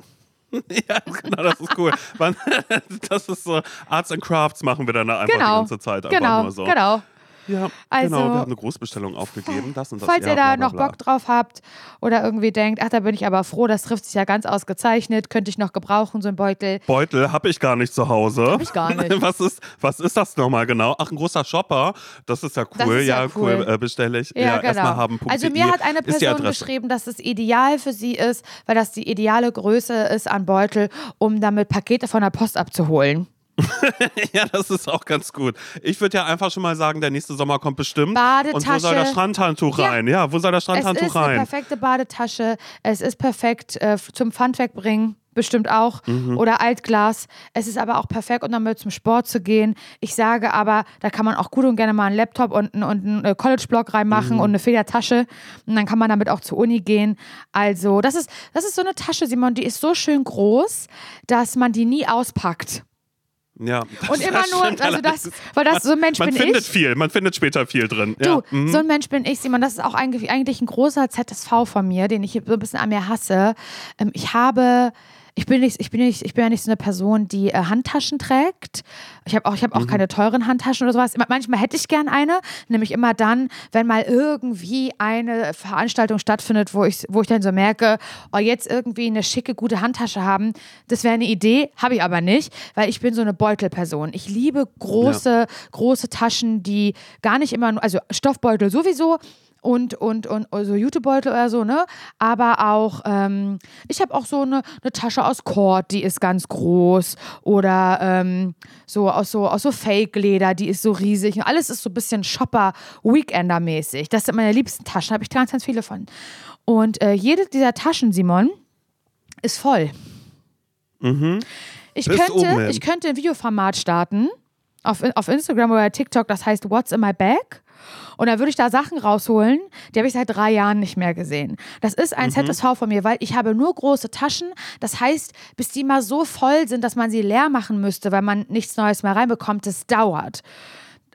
Ja, genau, das ist cool. das ist so Arts and Crafts machen wir dann einfach genau. die ganze Zeit. Einfach genau, nur so. genau. Ja, also, genau. Wir haben eine Großbestellung aufgegeben. Das und das. Falls ihr da noch Bock drauf habt oder irgendwie denkt, ach, da bin ich aber froh, das trifft sich ja ganz ausgezeichnet, könnte ich noch gebrauchen, so ein Beutel. Beutel habe ich gar nicht zu Hause. Hab ich gar nicht. was, ist, was ist das nochmal genau? Ach, ein großer Shopper. Das ist ja cool. Ist ja, ja, cool. cool. Äh, bestelle ich. Ja, ja genau. erstmal haben. Also mir hat eine Person geschrieben, dass es ideal für sie ist, weil das die ideale Größe ist an Beutel, um damit Pakete von der Post abzuholen. ja, das ist auch ganz gut. Ich würde ja einfach schon mal sagen, der nächste Sommer kommt bestimmt. Badetasche. Und wo soll das Strandhandtuch rein? Ja, wo soll das Strandhandtuch rein? Es ist eine perfekte Badetasche. Es ist perfekt äh, zum Pfand wegbringen. Bestimmt auch. Mhm. Oder Altglas. Es ist aber auch perfekt, um damit zum Sport zu gehen. Ich sage aber, da kann man auch gut und gerne mal einen Laptop und, einen, und einen äh, College-Block reinmachen mhm. und eine Federtasche. Und dann kann man damit auch zur Uni gehen. Also, das ist, das ist so eine Tasche, Simon, die ist so schön groß, dass man die nie auspackt. Ja. Und immer nur, also das, weil das so ein Mensch man bin ich. Man findet viel, man findet später viel drin. Du, ja. mhm. so ein Mensch bin ich, Simon. Das ist auch eigentlich, eigentlich ein großer ZSV von mir, den ich so ein bisschen an mir hasse. Ähm, ich habe ich bin nicht, ich bin nicht, ich bin ja nicht so eine Person, die äh, Handtaschen trägt. Ich habe auch, ich habe auch mhm. keine teuren Handtaschen oder sowas. Manchmal hätte ich gern eine, nämlich immer dann, wenn mal irgendwie eine Veranstaltung stattfindet, wo ich, wo ich dann so merke, oh, jetzt irgendwie eine schicke, gute Handtasche haben. Das wäre eine Idee, habe ich aber nicht, weil ich bin so eine Beutelperson. Ich liebe große, ja. große Taschen, die gar nicht immer, also Stoffbeutel sowieso, und, und, und also Jutebeutel oder so, ne? Aber auch, ähm, ich habe auch so eine, eine Tasche aus Kord, die ist ganz groß. Oder ähm, so aus so, aus so Fake-Leder, die ist so riesig. Und alles ist so ein bisschen Shopper-Weekender-mäßig. Das sind meine liebsten Taschen, habe ich ganz, ganz viele von. Und äh, jede dieser Taschen, Simon, ist voll. Mhm. Ich, könnte, ich könnte ein Videoformat starten auf, auf Instagram oder TikTok, das heißt What's in my bag? Und dann würde ich da Sachen rausholen, die habe ich seit drei Jahren nicht mehr gesehen. Das ist ein mhm. ZSV von mir, weil ich habe nur große Taschen. Das heißt, bis die mal so voll sind, dass man sie leer machen müsste, weil man nichts Neues mehr reinbekommt, das dauert.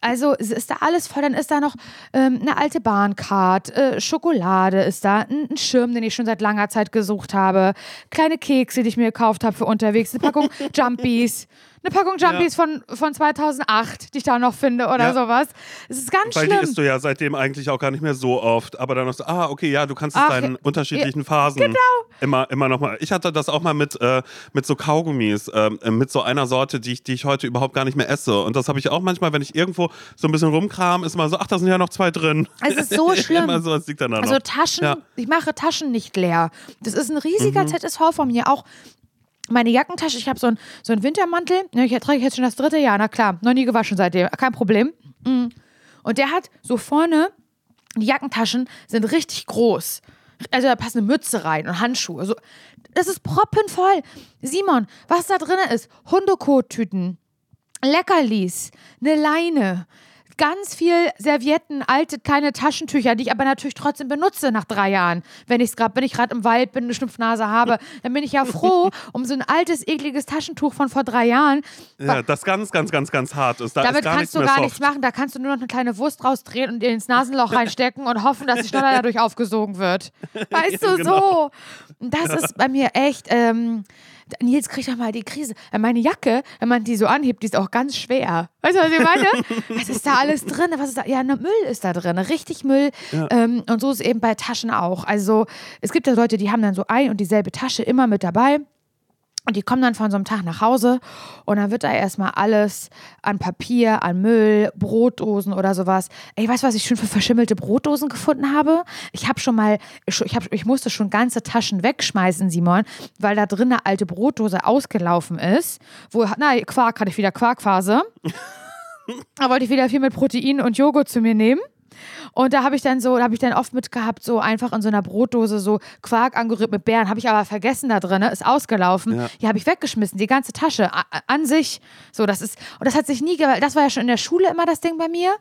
Also ist da alles voll. Dann ist da noch ähm, eine alte Bahncard, äh, Schokolade ist da, ein, ein, Schirm, den ich schon seit langer Zeit gesucht habe, kleine Kekse, die ich mir gekauft habe für unterwegs, eine Packung Jumpies eine Packung Jumpies ja. von, von 2008, die ich da noch finde oder ja. sowas. Es ist ganz Weil schlimm. Weil die isst du ja seitdem eigentlich auch gar nicht mehr so oft. Aber dann noch so, ah, okay, ja, du kannst es deinen unterschiedlichen Phasen. Genau, Immer, immer noch mal. Ich hatte das auch mal mit, äh, mit so Kaugummis, äh, mit so einer Sorte, die ich, die ich heute überhaupt gar nicht mehr esse. Und das habe ich auch manchmal, wenn ich irgendwo so ein bisschen rumkram, ist immer so, ach, da sind ja noch zwei drin. Es ist so schlimm. so, also Taschen, ja. ich mache Taschen nicht leer. Das ist ein riesiger mhm. ZSV von mir. Auch meine Jackentasche, ich habe so einen so Wintermantel, ich trage jetzt schon das dritte Jahr, na klar, noch nie gewaschen seitdem, kein Problem. Mm. Und der hat so vorne, die Jackentaschen sind richtig groß. Also da passt eine Mütze rein und Handschuhe. Also, das ist proppenvoll. Simon, was da drin ist, Hundekottüten, Leckerlis, eine Leine, ganz viel Servietten, alte kleine Taschentücher, die ich aber natürlich trotzdem benutze nach drei Jahren. Wenn ich gerade, wenn ich gerade im Wald bin, eine Schnupfnase habe, dann bin ich ja froh um so ein altes, ekliges Taschentuch von vor drei Jahren. Ja, das ganz, ganz, ganz, ganz hart ist. Da Damit ist gar kannst du gar soft. nichts machen. Da kannst du nur noch eine kleine Wurst rausdrehen und ins Nasenloch reinstecken und hoffen, dass die schneller dadurch aufgesogen wird. Weißt du, genau. so. Das ist bei mir echt. Ähm, Nils kriegt doch mal die Krise. Äh, meine Jacke, wenn man die so anhebt, die ist auch ganz schwer. Weißt du, was ich meine? was ist da alles drin? Was ist da? Ja, ne, Müll ist da drin, richtig Müll. Ja. Ähm, und so ist es eben bei Taschen auch. Also es gibt ja Leute, die haben dann so ein und dieselbe Tasche immer mit dabei. Und die kommen dann von so einem Tag nach Hause und dann wird da erstmal alles an Papier, an Müll, Brotdosen oder sowas. Ey, weißt du, was ich schon für verschimmelte Brotdosen gefunden habe? Ich habe schon mal, ich, hab, ich musste schon ganze Taschen wegschmeißen, Simon, weil da drin eine alte Brotdose ausgelaufen ist. Wo, na, Quark hatte ich wieder Quarkphase. da wollte ich wieder viel mit Protein und Joghurt zu mir nehmen. Und da habe ich dann so, da habe ich dann oft mitgehabt, so einfach in so einer Brotdose so Quark angerührt mit Beeren. Habe ich aber vergessen da drin, ist ausgelaufen. Ja. Die habe ich weggeschmissen, die ganze Tasche an sich. So, das ist, und das hat sich nie, das war ja schon in der Schule immer das Ding bei mir,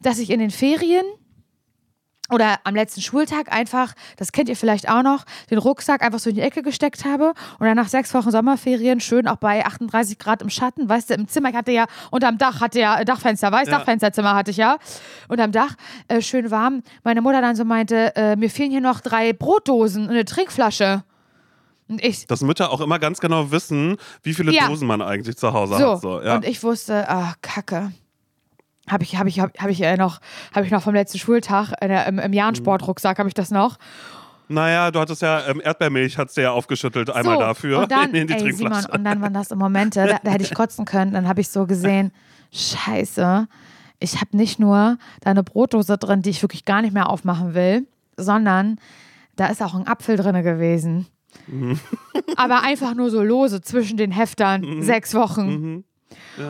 dass ich in den Ferien oder am letzten Schultag einfach, das kennt ihr vielleicht auch noch, den Rucksack einfach so in die Ecke gesteckt habe und dann nach sechs Wochen Sommerferien schön auch bei 38 Grad im Schatten, weißt du, im Zimmer, ich hatte ja unterm Dach, hatte ja Dachfenster, weißt ja. Dachfensterzimmer hatte ich ja, unterm Dach, äh, schön warm. Meine Mutter dann so meinte, äh, mir fehlen hier noch drei Brotdosen und eine Trinkflasche. Und ich, Dass Mütter auch immer ganz genau wissen, wie viele ja. Dosen man eigentlich zu Hause so. hat. So, ja. Und ich wusste, ach, Kacke. Habe ich, hab ich, hab, hab ich, äh, noch, hab ich noch vom letzten Schultag äh, im, im Jahrensportrucksack, habe ich das noch. Naja, du hattest ja ähm, Erdbeermilch, hast du ja aufgeschüttelt, einmal so, dafür. Und dann, in die ey, Simon, und dann waren das so Momente, da, da hätte ich kotzen können. Dann habe ich so gesehen, scheiße, ich habe nicht nur da eine Brotdose drin, die ich wirklich gar nicht mehr aufmachen will, sondern da ist auch ein Apfel drin gewesen. Mhm. Aber einfach nur so lose zwischen den Heftern, mhm. sechs Wochen. Mhm.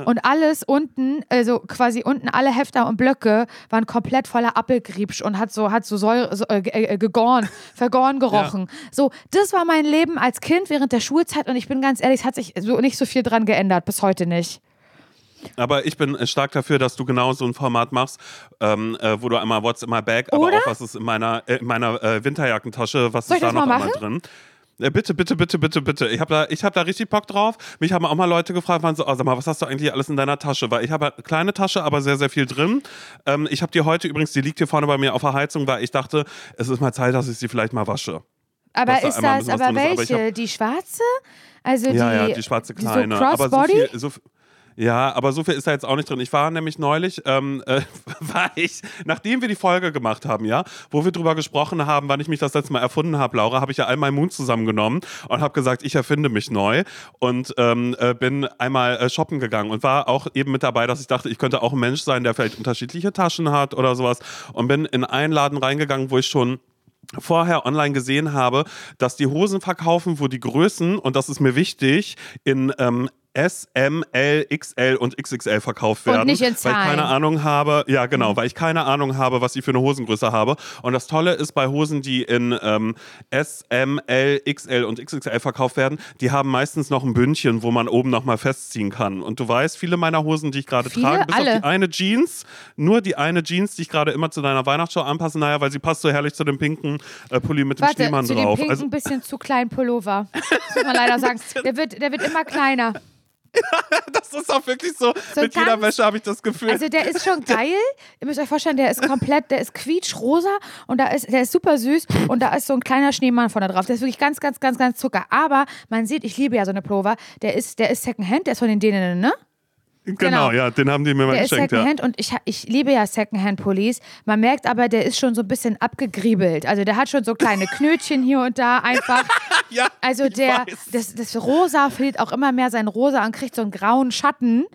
Und alles unten, also quasi unten alle Hefter und Blöcke waren komplett voller Appelgriebsch und hat so, hat so, Säure, so äh, äh, gegoren, vergoren gerochen. Ja. So, das war mein Leben als Kind während der Schulzeit und ich bin ganz ehrlich, es hat sich so nicht so viel dran geändert, bis heute nicht. Aber ich bin stark dafür, dass du genau so ein Format machst, ähm, äh, wo du einmal What's in my bag, aber Oder? auch was ist in meiner, äh, in meiner äh, Winterjackentasche, was Soll ist da noch einmal drin. Bitte, bitte, bitte, bitte, bitte. Ich habe da, hab da richtig Bock drauf. Mich haben auch mal Leute gefragt, waren so, oh, sag mal, was hast du eigentlich alles in deiner Tasche? Weil ich habe eine kleine Tasche, aber sehr, sehr viel drin. Ähm, ich habe die heute übrigens, die liegt hier vorne bei mir auf der Heizung, weil ich dachte, es ist mal Zeit, dass ich sie vielleicht mal wasche. Aber ist das, aber welche? Aber die schwarze? Also die, ja, ja, die schwarze kleine. So aber so viel, so, ja, aber so viel ist da jetzt auch nicht drin. Ich war nämlich neulich, ähm, äh, war ich, nachdem wir die Folge gemacht haben, ja, wo wir drüber gesprochen haben, wann ich mich das letzte Mal erfunden habe, Laura, habe ich ja einmal Moon zusammengenommen und habe gesagt, ich erfinde mich neu und ähm, äh, bin einmal äh, shoppen gegangen und war auch eben mit dabei, dass ich dachte, ich könnte auch ein Mensch sein, der vielleicht unterschiedliche Taschen hat oder sowas und bin in einen Laden reingegangen, wo ich schon vorher online gesehen habe, dass die Hosen verkaufen, wo die Größen, und das ist mir wichtig, in ähm, S, M, L, XL und XXL verkauft werden. Und nicht in Zahlen. Weil ich keine Ahnung habe, ja genau, weil ich keine Ahnung habe, was ich für eine Hosengröße habe. Und das Tolle ist bei Hosen, die in ähm, S, M, L, XL und XXL verkauft werden, die haben meistens noch ein Bündchen, wo man oben nochmal festziehen kann. Und du weißt, viele meiner Hosen, die ich gerade trage, bis Alle. auf die eine Jeans, nur die eine Jeans, die ich gerade immer zu deiner Weihnachtsshow anpasse, naja, weil sie passt so herrlich zu dem pinken äh, Pulli mit Warte, dem Schneemann zu drauf. Dem pinken, also, bisschen zu kleinen Pullover. Das muss man leider sagen. Der wird, der wird immer kleiner. das ist auch wirklich so. so mit jeder Wäsche habe ich das Gefühl. Also der ist schon geil. Ihr müsst euch vorstellen, der ist komplett, der ist quietschrosa und da ist, der ist super süß und da ist so ein kleiner Schneemann vorne drauf. Der ist wirklich ganz, ganz, ganz, ganz Zucker. Aber man sieht, ich liebe ja so eine Pullover. Der ist, der ist Secondhand, der ist von den Dänen, ne? Genau, genau, ja, den haben die mir mal der geschenkt. Der ist Secondhand ja. und ich, ich liebe ja Secondhand-Pullis. Man merkt aber, der ist schon so ein bisschen abgegriebelt. Also der hat schon so kleine Knötchen hier und da einfach. ja, also der, das, das Rosa fehlt auch immer mehr sein Rosa und kriegt so einen grauen Schatten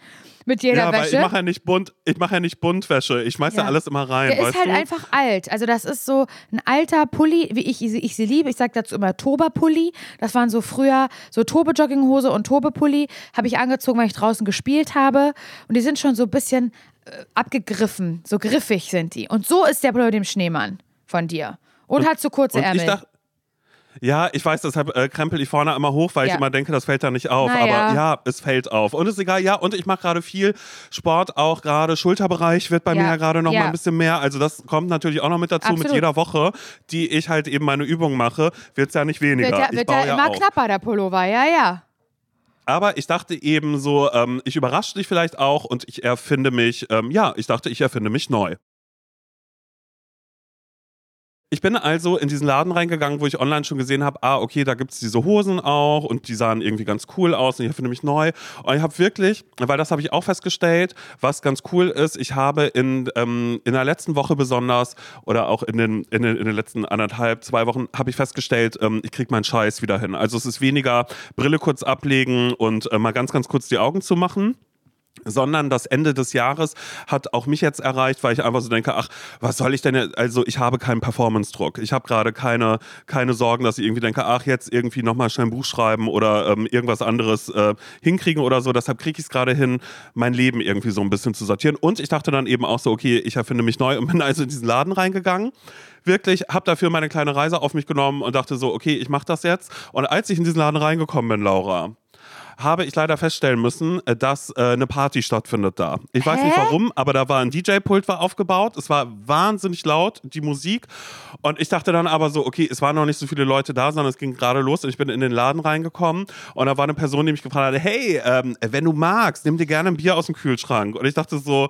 mit jeder ja, Wäsche. Weil ich mache ja nicht bunt, ich mache ja nicht Buntwäsche. Ich schmeiß ja. alles immer rein. Der ist halt du? einfach alt. Also das ist so ein alter Pulli, wie ich, ich sie liebe. Ich sage dazu immer Toba-Pulli. Das waren so früher so Tobe-Jogginghose und Tobe-Pulli. Habe ich angezogen, weil ich draußen gespielt habe. Und die sind schon so ein bisschen äh, abgegriffen. So griffig sind die. Und so ist der Pulli mit dem Schneemann von dir. Und, und hat so kurze Ärmel. Ja, ich weiß, deshalb äh, krempel ich vorne immer hoch, weil ja. ich immer denke, das fällt da nicht auf. Naja. Aber ja, es fällt auf. Und es ist egal, ja, und ich mache gerade viel Sport, auch gerade Schulterbereich wird bei ja. mir ja gerade noch mal ein bisschen mehr. Also das kommt natürlich auch noch mit dazu. Absolut. Mit jeder Woche, die ich halt eben meine Übungen mache, wird es ja nicht weniger. Wird ja, wird ja immer knapper, der Pullover, ja, ja. Aber ich dachte eben so, ähm, ich überrasche dich vielleicht auch und ich erfinde mich, ähm, ja, ich dachte, ich erfinde mich neu. Ich bin also in diesen Laden reingegangen, wo ich online schon gesehen habe, ah, okay, da gibt es diese Hosen auch und die sahen irgendwie ganz cool aus und ich finde mich neu. Und ich habe wirklich, weil das habe ich auch festgestellt, was ganz cool ist, ich habe in, ähm, in der letzten Woche besonders oder auch in den, in den, in den letzten anderthalb, zwei Wochen habe ich festgestellt, ähm, ich kriege meinen Scheiß wieder hin. Also es ist weniger Brille kurz ablegen und äh, mal ganz, ganz kurz die Augen zu machen sondern das Ende des Jahres hat auch mich jetzt erreicht, weil ich einfach so denke, ach, was soll ich denn? Also ich habe keinen Performance-Druck. Ich habe gerade keine, keine Sorgen, dass ich irgendwie denke, ach, jetzt irgendwie nochmal schnell ein Buch schreiben oder ähm, irgendwas anderes äh, hinkriegen oder so. Deshalb kriege ich es gerade hin, mein Leben irgendwie so ein bisschen zu sortieren. Und ich dachte dann eben auch so, okay, ich erfinde mich neu und bin also in diesen Laden reingegangen wirklich, habe dafür meine kleine Reise auf mich genommen und dachte so, okay, ich mache das jetzt. Und als ich in diesen Laden reingekommen bin, Laura, habe ich leider feststellen müssen, äh, dass äh, eine Party stattfindet da. Ich weiß Hä? nicht warum, aber da war ein DJ-Pult aufgebaut. Es war wahnsinnig laut, die Musik. Und ich dachte dann aber so, okay, es waren noch nicht so viele Leute da, sondern es ging gerade los und ich bin in den Laden reingekommen und da war eine Person, die mich gefragt hat, hey, ähm, wenn du magst, nimm dir gerne ein Bier aus dem Kühlschrank. Und ich dachte so,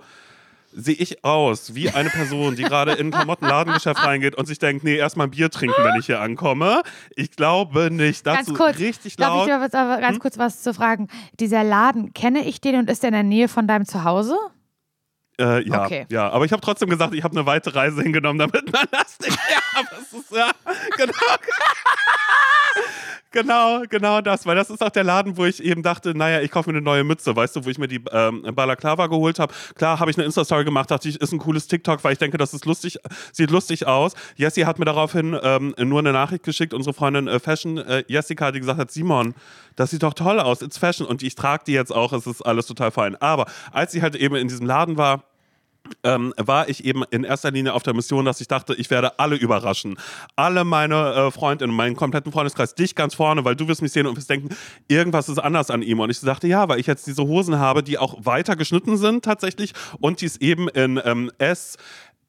sehe ich aus wie eine Person, die gerade in ein Klamottenladengeschäft reingeht und sich denkt, nee, erstmal ein Bier trinken, wenn ich hier ankomme. Ich glaube nicht. Dazu ganz kurz, richtig laut. Darf ich aber ganz hm? kurz was zu fragen? Dieser Laden, kenne ich den und ist der in der Nähe von deinem Zuhause? Äh, ja, okay. ja, aber ich habe trotzdem gesagt, ich habe eine weite Reise hingenommen, damit man das nicht. Ja, aber es ist ja genau. Genau, genau das, weil das ist auch der Laden, wo ich eben dachte, naja, ich kaufe mir eine neue Mütze, weißt du, wo ich mir die ähm, Balaklava geholt habe. Klar, habe ich eine Insta-Story gemacht, dachte ich, ist ein cooles TikTok, weil ich denke, das ist lustig, sieht lustig aus. Jessie hat mir daraufhin ähm, nur eine Nachricht geschickt, unsere Freundin äh, Fashion äh, Jessica, die gesagt hat, Simon, das sieht doch toll aus, it's Fashion und ich trage die jetzt auch, es ist alles total fein. Aber als sie halt eben in diesem Laden war, ähm, war ich eben in erster Linie auf der Mission, dass ich dachte, ich werde alle überraschen. Alle meine äh, Freundinnen, meinen kompletten Freundeskreis, dich ganz vorne, weil du wirst mich sehen und wirst denken, irgendwas ist anders an ihm. Und ich dachte, ja, weil ich jetzt diese Hosen habe, die auch weiter geschnitten sind tatsächlich und die es eben in ähm, S,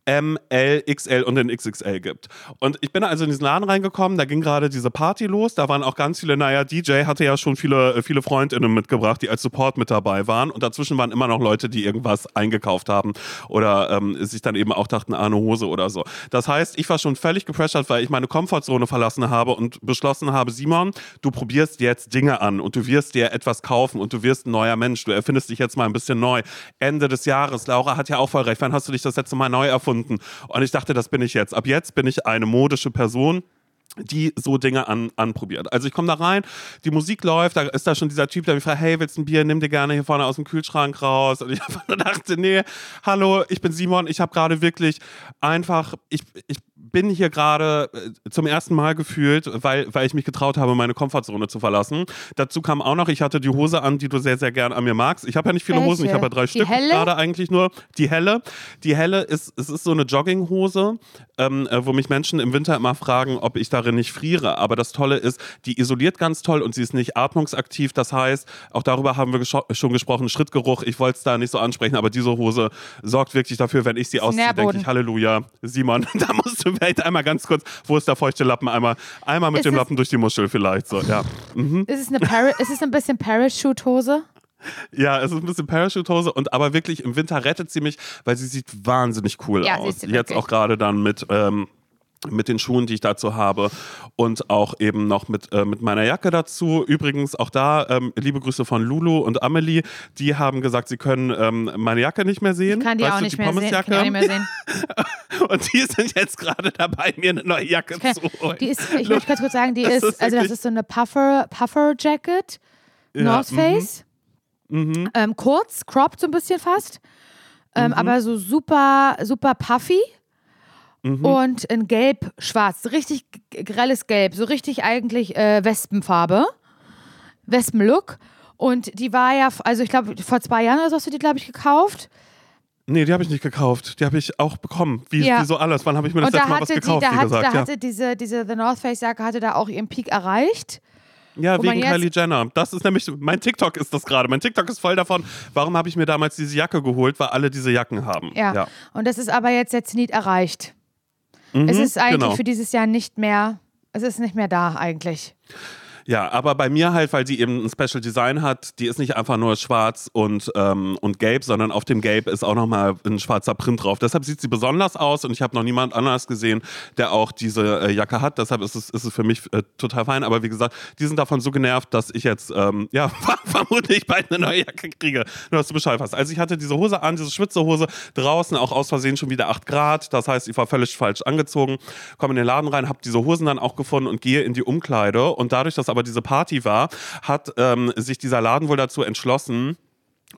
M, L, XL und den XXL gibt. Und ich bin also in diesen Laden reingekommen, da ging gerade diese Party los, da waren auch ganz viele, naja, DJ hatte ja schon viele, viele Freundinnen mitgebracht, die als Support mit dabei waren und dazwischen waren immer noch Leute, die irgendwas eingekauft haben oder ähm, sich dann eben auch dachten, ah, eine Hose oder so. Das heißt, ich war schon völlig gepressured, weil ich meine Komfortzone verlassen habe und beschlossen habe, Simon, du probierst jetzt Dinge an und du wirst dir etwas kaufen und du wirst ein neuer Mensch, du erfindest dich jetzt mal ein bisschen neu. Ende des Jahres, Laura hat ja auch voll recht, wann hast du dich das letzte Mal neu erfunden? Gefunden. Und ich dachte, das bin ich jetzt. Ab jetzt bin ich eine modische Person die so Dinge an, anprobiert. Also ich komme da rein, die Musik läuft, da ist da schon dieser Typ, der mich fragt, hey, willst du ein Bier, nimm dir gerne hier vorne aus dem Kühlschrank raus. Und ich dachte, nee, hallo, ich bin Simon, ich habe gerade wirklich einfach, ich, ich bin hier gerade äh, zum ersten Mal gefühlt, weil, weil ich mich getraut habe, meine Komfortzone zu verlassen. Dazu kam auch noch, ich hatte die Hose an, die du sehr, sehr gern an mir magst. Ich habe ja nicht viele Welche? Hosen, ich habe ja drei die Stück gerade eigentlich nur. Die helle. Die helle ist, es ist so eine Jogginghose, ähm, äh, wo mich Menschen im Winter immer fragen, ob ich darin nicht friere. Aber das Tolle ist, die isoliert ganz toll und sie ist nicht atmungsaktiv. Das heißt, auch darüber haben wir schon gesprochen, Schrittgeruch. Ich wollte es da nicht so ansprechen, aber diese Hose sorgt wirklich dafür, wenn ich sie ausziehe, denke ich, Halleluja, Simon, da musst du vielleicht einmal ganz kurz, wo ist der feuchte Lappen? Einmal, einmal mit ist dem Lappen durch die Muschel vielleicht. So, ja. Mhm. Ist, es eine ist es ein bisschen Parachute-Hose? Ja, es ist ein bisschen Parachute-Hose und aber wirklich im Winter rettet sie mich, weil sie sieht wahnsinnig cool ja, aus. Jetzt auch gerade dann mit. Ähm, mit den Schuhen, die ich dazu habe und auch eben noch mit, äh, mit meiner Jacke dazu. Übrigens auch da ähm, liebe Grüße von Lulu und Amelie, die haben gesagt, sie können ähm, meine Jacke nicht mehr sehen. Ich kann die weißt auch du, nicht, die mehr sehen. Ich kann die auch nicht mehr sehen. und die sind jetzt gerade dabei, mir eine neue Jacke kann, zu holen. Die ist, ich möchte ganz kurz sagen, die ist, ist also das ist so eine Puffer, Puffer Jacket, ja, North mhm. Face, mhm. Ähm, kurz, cropped so ein bisschen fast, ähm, mhm. aber so super, super puffy. Mhm. Und in gelb-schwarz, richtig grelles Gelb, so richtig eigentlich äh, Wespenfarbe, Wespenlook. Und die war ja, also ich glaube, vor zwei Jahren oder so hast du die, glaube ich, gekauft. Nee, die habe ich nicht gekauft. Die habe ich auch bekommen. Wie, ja. wie so alles. Wann habe ich mir das letzte Mal was gekauft, die, da hat, gesagt? Da ja. hatte diese, diese The North Face Jacke hatte da auch ihren Peak erreicht. Ja, wegen Kylie Jenner. Das ist nämlich, mein TikTok ist das gerade. Mein TikTok ist voll davon. Warum habe ich mir damals diese Jacke geholt? Weil alle diese Jacken haben. Ja. ja. Und das ist aber jetzt der Zenit erreicht. Mhm, es ist eigentlich genau. für dieses Jahr nicht mehr, es ist nicht mehr da eigentlich. Ja, aber bei mir halt, weil die eben ein Special Design hat, die ist nicht einfach nur schwarz und, ähm, und gelb, sondern auf dem Gelb ist auch nochmal ein schwarzer Print drauf. Deshalb sieht sie besonders aus und ich habe noch niemand anders gesehen, der auch diese äh, Jacke hat. Deshalb ist es, ist es für mich äh, total fein. Aber wie gesagt, die sind davon so genervt, dass ich jetzt, ähm, ja, vermutlich bald eine neue Jacke kriege. Nur, dass du Bescheid hast. Also ich hatte diese Hose an, diese Schwitzehose draußen, auch aus Versehen schon wieder 8 Grad. Das heißt, ich war völlig falsch angezogen, komme in den Laden rein, habe diese Hosen dann auch gefunden und gehe in die Umkleide. Und dadurch, dass aber diese Party war, hat ähm, sich dieser Laden wohl dazu entschlossen,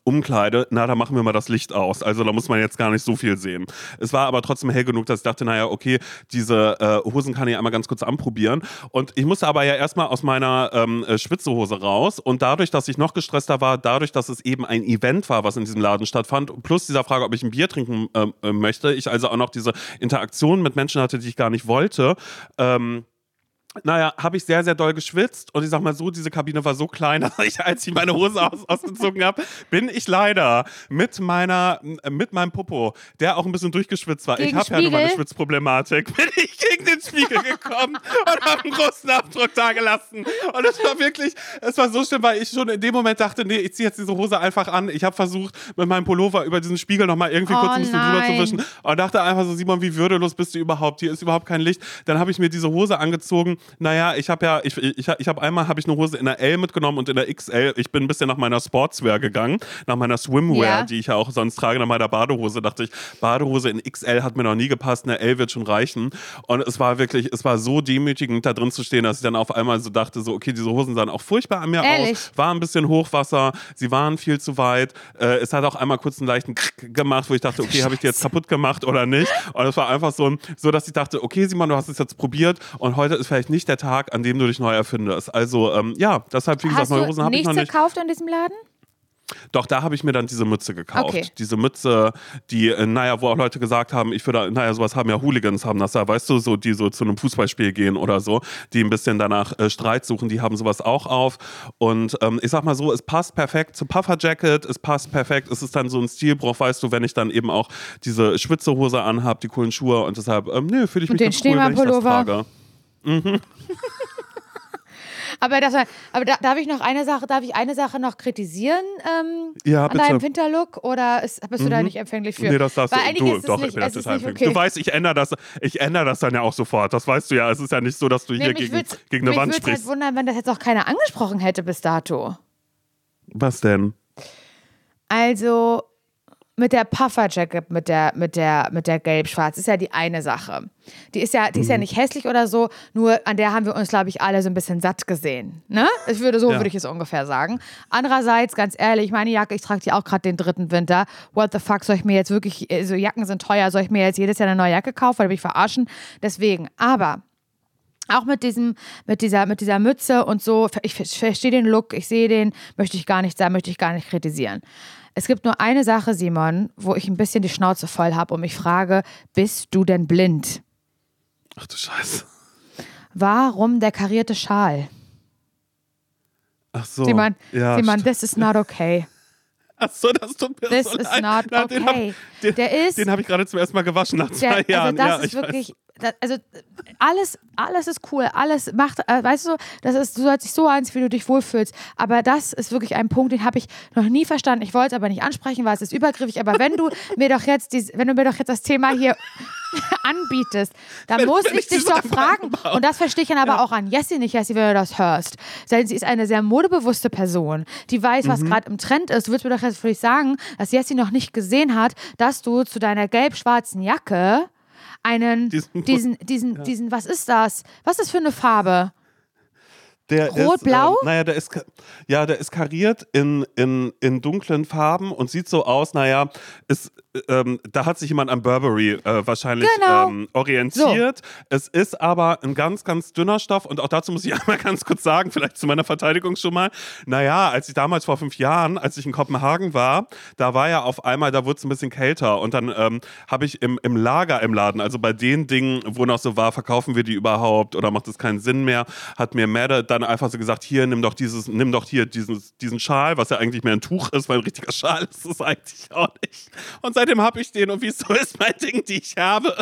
Umkleide, na, da machen wir mal das Licht aus. Also da muss man jetzt gar nicht so viel sehen. Es war aber trotzdem hell genug, dass ich dachte, naja, okay, diese äh, Hosen kann ich einmal ganz kurz anprobieren. Und ich musste aber ja erstmal aus meiner ähm, äh, Schwitzehose raus. Und dadurch, dass ich noch gestresster war, dadurch, dass es eben ein Event war, was in diesem Laden stattfand, plus dieser Frage, ob ich ein Bier trinken ähm, äh, möchte, ich also auch noch diese Interaktion mit Menschen hatte, die ich gar nicht wollte, ähm, naja, habe ich sehr, sehr doll geschwitzt und ich sag mal so, diese Kabine war so klein, dass ich, als ich meine Hose aus, ausgezogen habe, bin ich leider mit meiner, mit meinem Popo, der auch ein bisschen durchgeschwitzt war, gegen ich habe ja nur meine Schwitzproblematik, bin ich gegen den Spiegel gekommen und habe einen großen Abdruck da gelassen. Und es war wirklich, es war so schlimm, weil ich schon in dem Moment dachte, nee, ich ziehe jetzt diese Hose einfach an. Ich habe versucht, mit meinem Pullover über diesen Spiegel nochmal irgendwie oh, kurz ein bisschen drüber zu wischen und dachte einfach so, Simon, wie würdelos bist du überhaupt? Hier ist überhaupt kein Licht. Dann habe ich mir diese Hose angezogen naja, ich habe ja, ich, ich, ich habe einmal habe ich eine Hose in der L mitgenommen und in der XL. Ich bin ein bisschen nach meiner Sportswear gegangen, nach meiner Swimwear, ja. die ich ja auch sonst trage, nach meiner Badehose. Dachte ich, Badehose in XL hat mir noch nie gepasst, eine L wird schon reichen. Und es war wirklich, es war so demütigend, da drin zu stehen, dass ich dann auf einmal so dachte, so, okay, diese Hosen sahen auch furchtbar an mir Ehrlich? aus. War ein bisschen Hochwasser, sie waren viel zu weit. Äh, es hat auch einmal kurz einen leichten Krrr gemacht, wo ich dachte, okay, habe ich die jetzt kaputt gemacht oder nicht? Und es war einfach so, so, dass ich dachte, okay, Simon, du hast es jetzt probiert und heute ist vielleicht nicht der Tag, an dem du dich neu erfindest. Also ähm, ja, deshalb, wie gesagt, neue Hosen habe ich noch nicht. Hast du gekauft in diesem Laden? Doch, da habe ich mir dann diese Mütze gekauft. Okay. Diese Mütze, die, äh, naja, wo auch Leute gesagt haben, ich würde, naja, sowas haben ja Hooligans, haben das da, weißt du, so, die so zu einem Fußballspiel gehen oder so, die ein bisschen danach äh, Streit suchen, die haben sowas auch auf. Und ähm, ich sag mal so, es passt perfekt zum Puffer-Jacket, es passt perfekt, es ist dann so ein Stilbruch, weißt du, wenn ich dann eben auch diese Schwitzehose anhabe, die coolen Schuhe und deshalb, ähm, nö, fühle ich mich und ganz cool, wenn ich das trage. Mhm. aber das, aber da, darf ich noch eine Sache, darf ich eine Sache noch kritisieren ähm, ja, an deinem Winterlook oder ist, bist du mhm. da nicht empfänglich für? Nee, das darfst Weil du. Ist doch, nicht, ich bin da total empfänglich. Okay. Du weißt, ich ändere das, ich ändere das dann ja auch sofort. Das weißt du ja. Es ist ja nicht so, dass du nee, hier gegen, gegen eine Wand halt sprichst. Ich würde halt wundern, wenn das jetzt auch keiner angesprochen hätte bis dato. Was denn? Also, mit der Puffer-Jacket, mit der, mit der, mit der gelb-schwarz, ist ja die eine Sache. Die ist ja, die ist ja mhm. nicht hässlich oder so, nur an der haben wir uns, glaube ich, alle so ein bisschen satt gesehen. Ne? Ich würde, so ja. würde ich es ungefähr sagen. Andererseits, ganz ehrlich, meine Jacke, ich trage die auch gerade den dritten Winter. What the fuck, soll ich mir jetzt wirklich, so also Jacken sind teuer, soll ich mir jetzt jedes Jahr eine neue Jacke kaufen, weil ich verarschen? Deswegen, aber auch mit diesem, mit dieser, mit dieser Mütze und so, ich verstehe den Look, ich sehe den, möchte ich gar nicht sagen, möchte ich gar nicht kritisieren. Es gibt nur eine Sache, Simon, wo ich ein bisschen die Schnauze voll habe und mich frage, bist du denn blind? Ach du Scheiße. Warum der karierte Schal? Ach so. Simon, ja, Simon this is not okay. Ach so, das tut mir This so is leid. not Na, okay. Den habe der hab ich gerade zum ersten Mal gewaschen nach zwei der, Jahren. Also das ja, ist wirklich, das, also alles, alles ist cool, alles macht, äh, weißt du, das ist, du sollst dich so anziehen, wie du dich wohlfühlst. Aber das ist wirklich ein Punkt, den habe ich noch nie verstanden. Ich wollte es aber nicht ansprechen, weil es ist übergriffig. Aber wenn du mir doch jetzt, dies, wenn du mir doch jetzt das Thema hier anbietest, dann wenn, muss wenn ich, ich dich doch fragen. Und das verstehe ich dann aber ja. auch an Jessie nicht, Jessie, wenn du das hörst. Denn sie ist eine sehr modebewusste Person, die weiß, was mhm. gerade im Trend ist. Du würdest mir doch jetzt vielleicht sagen, dass Jessie noch nicht gesehen hat, dass du zu deiner gelb-schwarzen Jacke einen, diesen, diesen, diesen, ja. diesen, was ist das? Was ist das für eine Farbe? Der Rot-Blau? Äh, naja, der ist, ja, der ist kariert in, in, in dunklen Farben und sieht so aus, naja, ist, ähm, da hat sich jemand an Burberry äh, wahrscheinlich genau. ähm, orientiert. So. Es ist aber ein ganz, ganz dünner Stoff und auch dazu muss ich einmal ganz kurz sagen, vielleicht zu meiner Verteidigung schon mal. Naja, als ich damals vor fünf Jahren, als ich in Kopenhagen war, da war ja auf einmal, da wurde es ein bisschen kälter und dann ähm, habe ich im, im Lager im Laden, also bei den Dingen, wo noch so war, verkaufen wir die überhaupt oder macht es keinen Sinn mehr, hat mir Madde dann einfach so gesagt, hier, nimm doch dieses, nimm doch hier diesen, diesen Schal, was ja eigentlich mehr ein Tuch ist, weil ein richtiger Schal ist es eigentlich auch nicht. Und seitdem habe ich den und wieso ist mein Ding, die ich habe?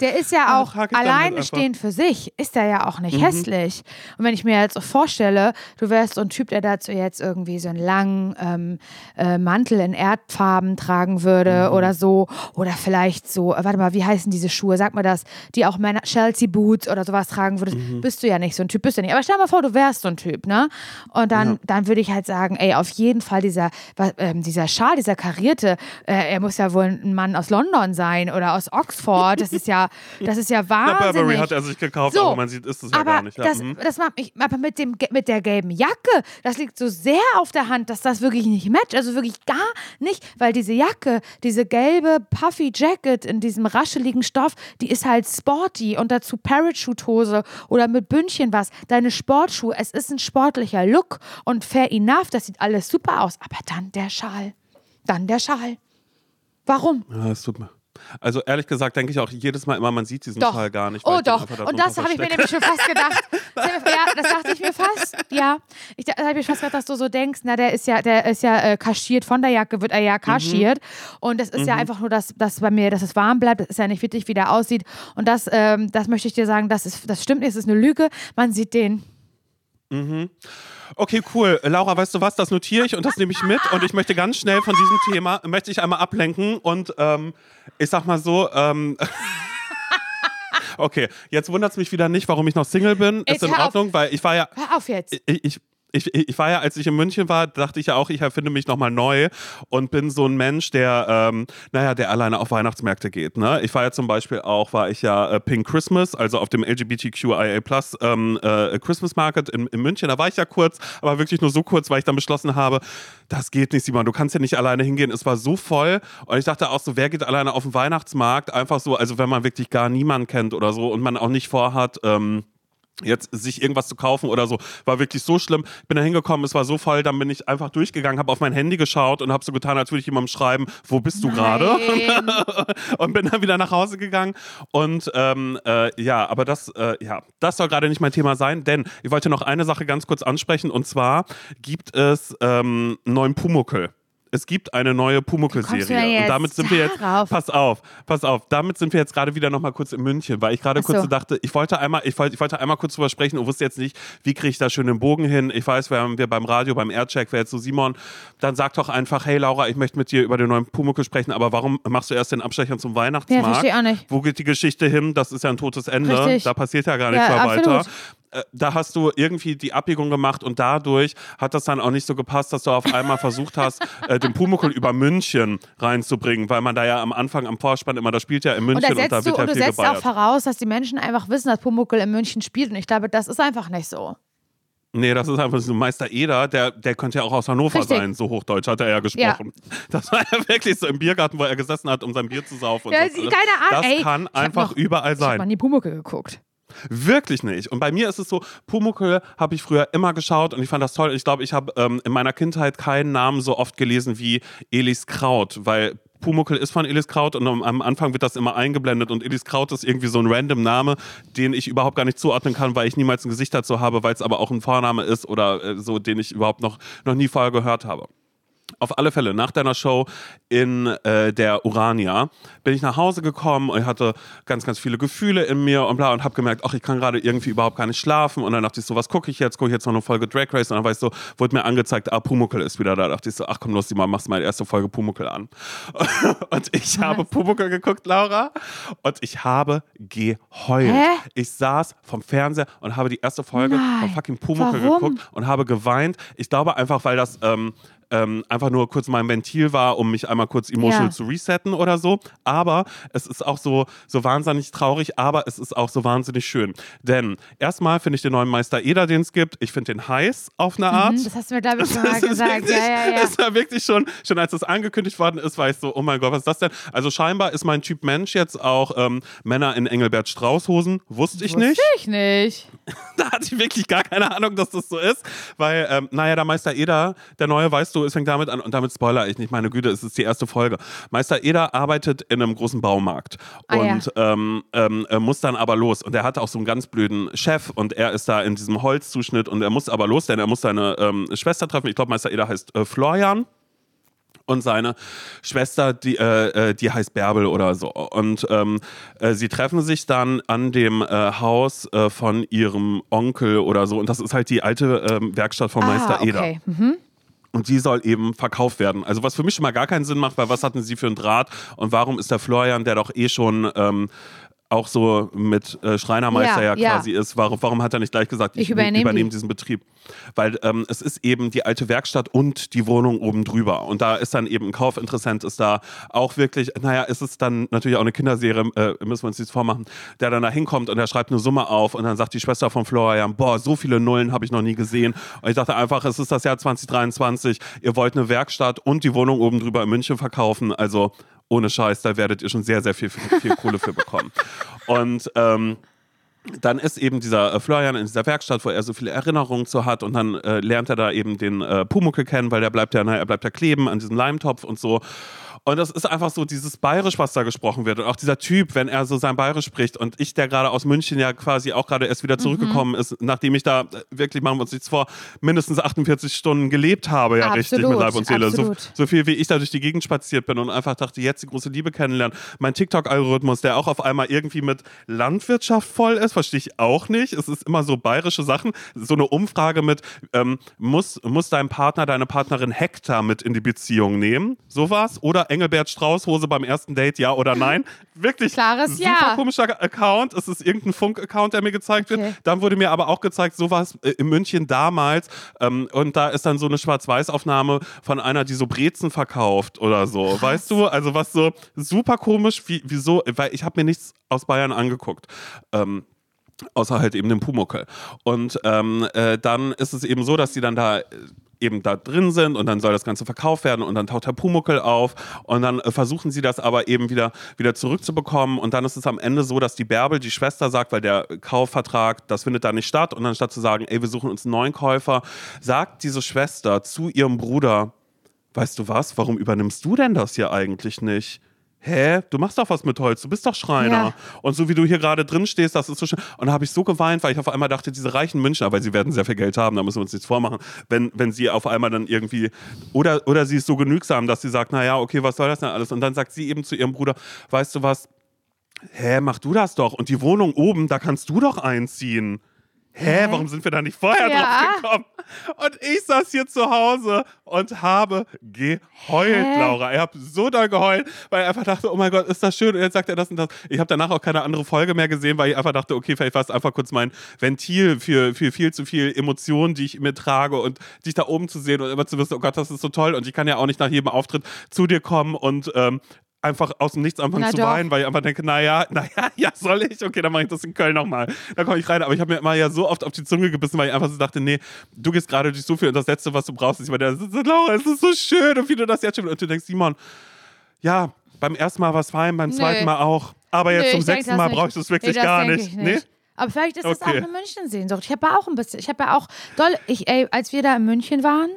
Der ist ja auch Ach, alleine stehend für sich, ist der ja auch nicht mhm. hässlich. Und wenn ich mir jetzt so vorstelle, du wärst so ein Typ, der dazu jetzt irgendwie so einen langen ähm, äh, Mantel in Erdfarben tragen würde mhm. oder so, oder vielleicht so, äh, warte mal, wie heißen diese Schuhe? Sag mal das, die auch Männer, Chelsea Boots oder sowas tragen würdest, mhm. bist du ja nicht so ein Typ, bist du nicht. Aber stell dir mal vor, du wärst so ein Typ, ne? Und dann, ja. dann würde ich halt sagen, ey, auf jeden Fall dieser, äh, dieser Schal, dieser karierte, äh, er muss ja wohl ein Mann aus London sein oder aus Oxford, das ist ja das ist ja wahnsinnig. Na, Burberry hat er sich gekauft, so, aber man sieht, ist es ja gar nicht. Ja. Das, mhm. das macht mich, aber mit, dem, mit der gelben Jacke, das liegt so sehr auf der Hand, dass das wirklich nicht matcht. Also wirklich gar nicht, weil diese Jacke, diese gelbe Puffy Jacket in diesem rascheligen Stoff, die ist halt sporty und dazu Parachute-Hose oder mit Bündchen was. Deine Sportschuhe, es ist ein sportlicher Look und fair enough, das sieht alles super aus. Aber dann der Schal. Dann der Schal. Warum? Ja, es tut mir. Also ehrlich gesagt denke ich auch jedes Mal immer, man sieht diesen doch. Schal gar nicht. Oh doch, und das habe ich mir nämlich schon fast gedacht. ja, das dachte ich mir fast. Ja, ich, habe ich mir fast gedacht, dass du so denkst, na, der ist ja, der ist ja äh, kaschiert, von der Jacke wird er ja kaschiert. Mhm. Und das ist mhm. ja einfach nur, dass, dass bei mir, dass es warm bleibt. Das ist ja nicht wichtig, wie der aussieht. Und das, ähm, das möchte ich dir sagen, das, ist, das stimmt nicht, es ist eine Lüge. Man sieht den. Mhm. Okay, cool. Laura, weißt du was? Das notiere ich und das nehme ich mit. Und ich möchte ganz schnell von diesem Thema, möchte ich einmal ablenken. Und ähm, ich sag mal so, ähm, okay, jetzt wundert es mich wieder nicht, warum ich noch Single bin. Ist in Ordnung, auf. weil ich war ja. Hör auf jetzt. Ich, ich, ich, ich war ja, als ich in München war, dachte ich ja auch, ich erfinde mich nochmal neu und bin so ein Mensch, der, ähm, naja, der alleine auf Weihnachtsmärkte geht. Ne? Ich war ja zum Beispiel auch, war ich ja äh, Pink Christmas, also auf dem LGBTQIA Plus ähm, äh, Christmas Market in, in München. Da war ich ja kurz, aber wirklich nur so kurz, weil ich dann beschlossen habe, das geht nicht, Simon, du kannst ja nicht alleine hingehen. Es war so voll und ich dachte auch so, wer geht alleine auf den Weihnachtsmarkt? Einfach so, also wenn man wirklich gar niemanden kennt oder so und man auch nicht vorhat, ähm, jetzt sich irgendwas zu kaufen oder so, war wirklich so schlimm. Bin da hingekommen, es war so voll, dann bin ich einfach durchgegangen, habe auf mein Handy geschaut und habe so getan, als würde ich jemandem schreiben, wo bist du gerade? und bin dann wieder nach Hause gegangen. Und ähm, äh, ja, aber das, äh, ja, das soll gerade nicht mein Thema sein, denn ich wollte noch eine Sache ganz kurz ansprechen und zwar gibt es ähm, neuen Pumuckel es gibt eine neue Pumuckl-Serie. Und damit sind wir jetzt. Pass auf, pass auf. Damit sind wir jetzt gerade wieder noch mal kurz in München, weil ich gerade kurz so. dachte, ich wollte einmal, ich wollte, ich wollte einmal kurz drüber sprechen und wusste jetzt nicht, wie kriege ich da schön den Bogen hin. Ich weiß, wir haben wir beim Radio, beim Aircheck, wäre jetzt so Simon, dann sag doch einfach, hey Laura, ich möchte mit dir über den neuen Pumuckl sprechen, aber warum machst du erst den Abstecher zum Weihnachtsmarkt? Ja, verstehe auch nicht. Wo geht die Geschichte hin? Das ist ja ein totes Ende. Richtig. Da passiert ja gar nichts ja, mehr weiter. Äh, da hast du irgendwie die Abbiegung gemacht und dadurch hat das dann auch nicht so gepasst, dass du auf einmal versucht hast, äh, den Pumuckl über München reinzubringen, weil man da ja am Anfang am Vorspann immer, das spielt ja in München und da, und da wird du, ja und viel du setzt auch voraus, dass die Menschen einfach wissen, dass Pumuckl in München spielt und ich glaube, das ist einfach nicht so. Nee, das ist einfach so Meister Eder, der, der könnte ja auch aus Hannover Richtig. sein, so Hochdeutsch hat er ja gesprochen. Ja. Das war ja wirklich so im Biergarten, wo er gesessen hat, um sein Bier zu saufen. Ja, keine Ahnung. Das Ey, kann einfach noch, überall sein. Ich habe mal die Pumuckl geguckt. Wirklich nicht. Und bei mir ist es so, Pumuckl habe ich früher immer geschaut und ich fand das toll. Ich glaube, ich habe ähm, in meiner Kindheit keinen Namen so oft gelesen wie Elis Kraut, weil Pumuckl ist von Elis Kraut und am Anfang wird das immer eingeblendet und Elis Kraut ist irgendwie so ein random Name, den ich überhaupt gar nicht zuordnen kann, weil ich niemals ein Gesicht dazu habe, weil es aber auch ein Vorname ist oder äh, so, den ich überhaupt noch, noch nie vorher gehört habe. Auf alle Fälle nach deiner Show in äh, der Urania bin ich nach Hause gekommen und ich hatte ganz, ganz viele Gefühle in mir und bla und habe gemerkt, ach, ich kann gerade irgendwie überhaupt gar nicht schlafen und dann dachte ich so, was gucke ich jetzt? Gucke ich jetzt noch eine Folge Drag Race und dann war ich so, wurde mir angezeigt, ah, Pumuckel ist wieder da. Da dachte ich so, ach komm, los, die mal, machst mal erste Folge Pumuckel an. und ich was? habe Pumuckel geguckt, Laura, und ich habe geheult. Hä? Ich saß vom Fernseher und habe die erste Folge Nein. von fucking Pumuckel geguckt und habe geweint. Ich glaube einfach, weil das ähm, ähm, einfach nur kurz mein Ventil war, um mich einmal kurz emotional ja. zu resetten oder so. Aber es ist auch so, so wahnsinnig traurig, aber es ist auch so wahnsinnig schön. Denn erstmal finde ich den neuen Meister Eder, den es gibt, ich finde den heiß auf eine Art. Mhm, das hast du mir, glaube ich, schon mal gesagt. Wirklich, ja, ja, ja. Das war wirklich schon, schon als das angekündigt worden ist, war ich so, oh mein Gott, was ist das denn? Also scheinbar ist mein Typ Mensch jetzt auch ähm, Männer in Engelbert Strauß-Hosen. Wusste ich Wusste nicht. Wusste ich nicht. da hatte ich wirklich gar keine Ahnung, dass das so ist. Weil, ähm, naja, der Meister Eder, der neue, weißt du, es fängt damit an, und damit spoiler ich nicht, meine Güte, es ist die erste Folge. Meister Eder arbeitet in einem großen Baumarkt ah, und ja. ähm, ähm, muss dann aber los. Und er hat auch so einen ganz blöden Chef und er ist da in diesem Holzzuschnitt und er muss aber los, denn er muss seine ähm, Schwester treffen. Ich glaube, Meister Eder heißt äh, Florian und seine Schwester, die, äh, äh, die heißt Bärbel oder so. Und ähm, äh, sie treffen sich dann an dem äh, Haus äh, von ihrem Onkel oder so. Und das ist halt die alte ähm, Werkstatt von ah, Meister Eder. Okay. Mhm. Und die soll eben verkauft werden. Also was für mich schon mal gar keinen Sinn macht, weil was hatten sie für einen Draht und warum ist der Florian, der doch eh schon ähm, auch so mit äh, Schreinermeister ja, ja quasi ja. ist. Warum, warum hat er nicht gleich gesagt, ich, ich übernehme, übernehme diesen Betrieb? Weil ähm, es ist eben die alte Werkstatt und die Wohnung oben drüber. Und da ist dann eben ein Kaufinteressent, ist da auch wirklich, naja, ist es dann natürlich auch eine Kinderserie, äh, müssen wir uns nichts vormachen, der dann da hinkommt und er schreibt eine Summe auf und dann sagt die Schwester von Florian, boah, so viele Nullen habe ich noch nie gesehen. Und ich dachte einfach, es ist das Jahr 2023, ihr wollt eine Werkstatt und die Wohnung oben drüber in München verkaufen. Also ohne Scheiß, da werdet ihr schon sehr, sehr viel, viel Kohle für bekommen. Und ähm, dann ist eben dieser äh, Florian in dieser Werkstatt, wo er so viele Erinnerungen zu hat und dann äh, lernt er da eben den äh, Pumuckel kennen, weil der bleibt ja, na, er bleibt ja kleben an diesem Leimtopf und so. Und das ist einfach so dieses Bayerisch, was da gesprochen wird. Und auch dieser Typ, wenn er so sein Bayerisch spricht. Und ich, der gerade aus München ja quasi auch gerade erst wieder mhm. zurückgekommen mhm. ist, nachdem ich da, äh, wirklich machen wir uns nichts vor, mindestens 48 Stunden gelebt habe, ja absolut, richtig mit Leib und Seele. So, so, viel wie ich da durch die Gegend spaziert bin und einfach dachte, jetzt die große Liebe kennenlernen. Mein TikTok-Algorithmus, der auch auf einmal irgendwie mit Landwirtschaft voll ist, verstehe ich auch nicht. Es ist immer so bayerische Sachen. So eine Umfrage mit, ähm, muss, muss dein Partner, deine Partnerin Hektar mit in die Beziehung nehmen? Sowas? Oder Engelbert Strauß-Hose beim ersten Date, ja oder nein? Wirklich Klares super ja. komischer Account. Es ist irgendein Funk-Account, der mir gezeigt okay. wird. Dann wurde mir aber auch gezeigt, sowas äh, in München damals. Ähm, und da ist dann so eine Schwarz-Weiß-Aufnahme von einer, die so Brezen verkauft oder so. Krass. Weißt du? Also was so super komisch, wie, wieso? Weil ich habe mir nichts aus Bayern angeguckt. Ähm, außer halt eben den Pumuckel. Und ähm, äh, dann ist es eben so, dass die dann da eben da drin sind und dann soll das Ganze verkauft werden und dann taucht der Pumuckel auf und dann äh, versuchen sie das aber eben wieder, wieder zurückzubekommen und dann ist es am Ende so, dass die Bärbel, die Schwester sagt, weil der Kaufvertrag, das findet da nicht statt und dann statt zu sagen, ey, wir suchen uns einen neuen Käufer, sagt diese Schwester zu ihrem Bruder, weißt du was, warum übernimmst du denn das hier eigentlich nicht? Hä, du machst doch was mit Holz, du bist doch Schreiner. Ja. Und so wie du hier gerade drin stehst, das ist so schön. Und da habe ich so geweint, weil ich auf einmal dachte, diese reichen Münchner, weil sie werden sehr viel Geld haben, da müssen wir uns nichts vormachen, wenn, wenn sie auf einmal dann irgendwie, oder, oder sie ist so genügsam, dass sie sagt, naja, okay, was soll das denn alles? Und dann sagt sie eben zu ihrem Bruder, weißt du was, hä, mach du das doch. Und die Wohnung oben, da kannst du doch einziehen hä, warum sind wir da nicht vorher ja. drauf gekommen? Und ich saß hier zu Hause und habe geheult, hä? Laura. Ich habe so doll geheult, weil ich einfach dachte, oh mein Gott, ist das schön. Und jetzt sagt er das und das. Ich habe danach auch keine andere Folge mehr gesehen, weil ich einfach dachte, okay, vielleicht war es einfach kurz mein Ventil für, für viel zu viel Emotionen, die ich mir trage und dich da oben zu sehen und immer zu wissen, oh Gott, das ist so toll. Und ich kann ja auch nicht nach jedem Auftritt zu dir kommen und ähm, einfach aus dem Nichts anfangen Na zu doch. weinen, weil ich einfach denke, naja, naja, ja, soll ich? Okay, dann mache ich das in Köln nochmal. Da komme ich rein. Aber ich habe mir immer ja so oft auf die Zunge gebissen, weil ich einfach so dachte, nee, du gehst gerade durch so viel und das Letzte, was du brauchst, ist immer der, Laura, es ist so schön und wie du das jetzt schon. Und du denkst, Simon, ja, beim ersten Mal war es fein, beim zweiten Mal auch. Aber jetzt Nö, zum sechsten Mal brauchst du es wirklich nee, gar nicht. nicht. Nee? Aber vielleicht ist das okay. auch eine München-Sehnsucht. Ich habe ja auch ein bisschen, ich habe ja auch doll, ich, ey, als wir da in München waren,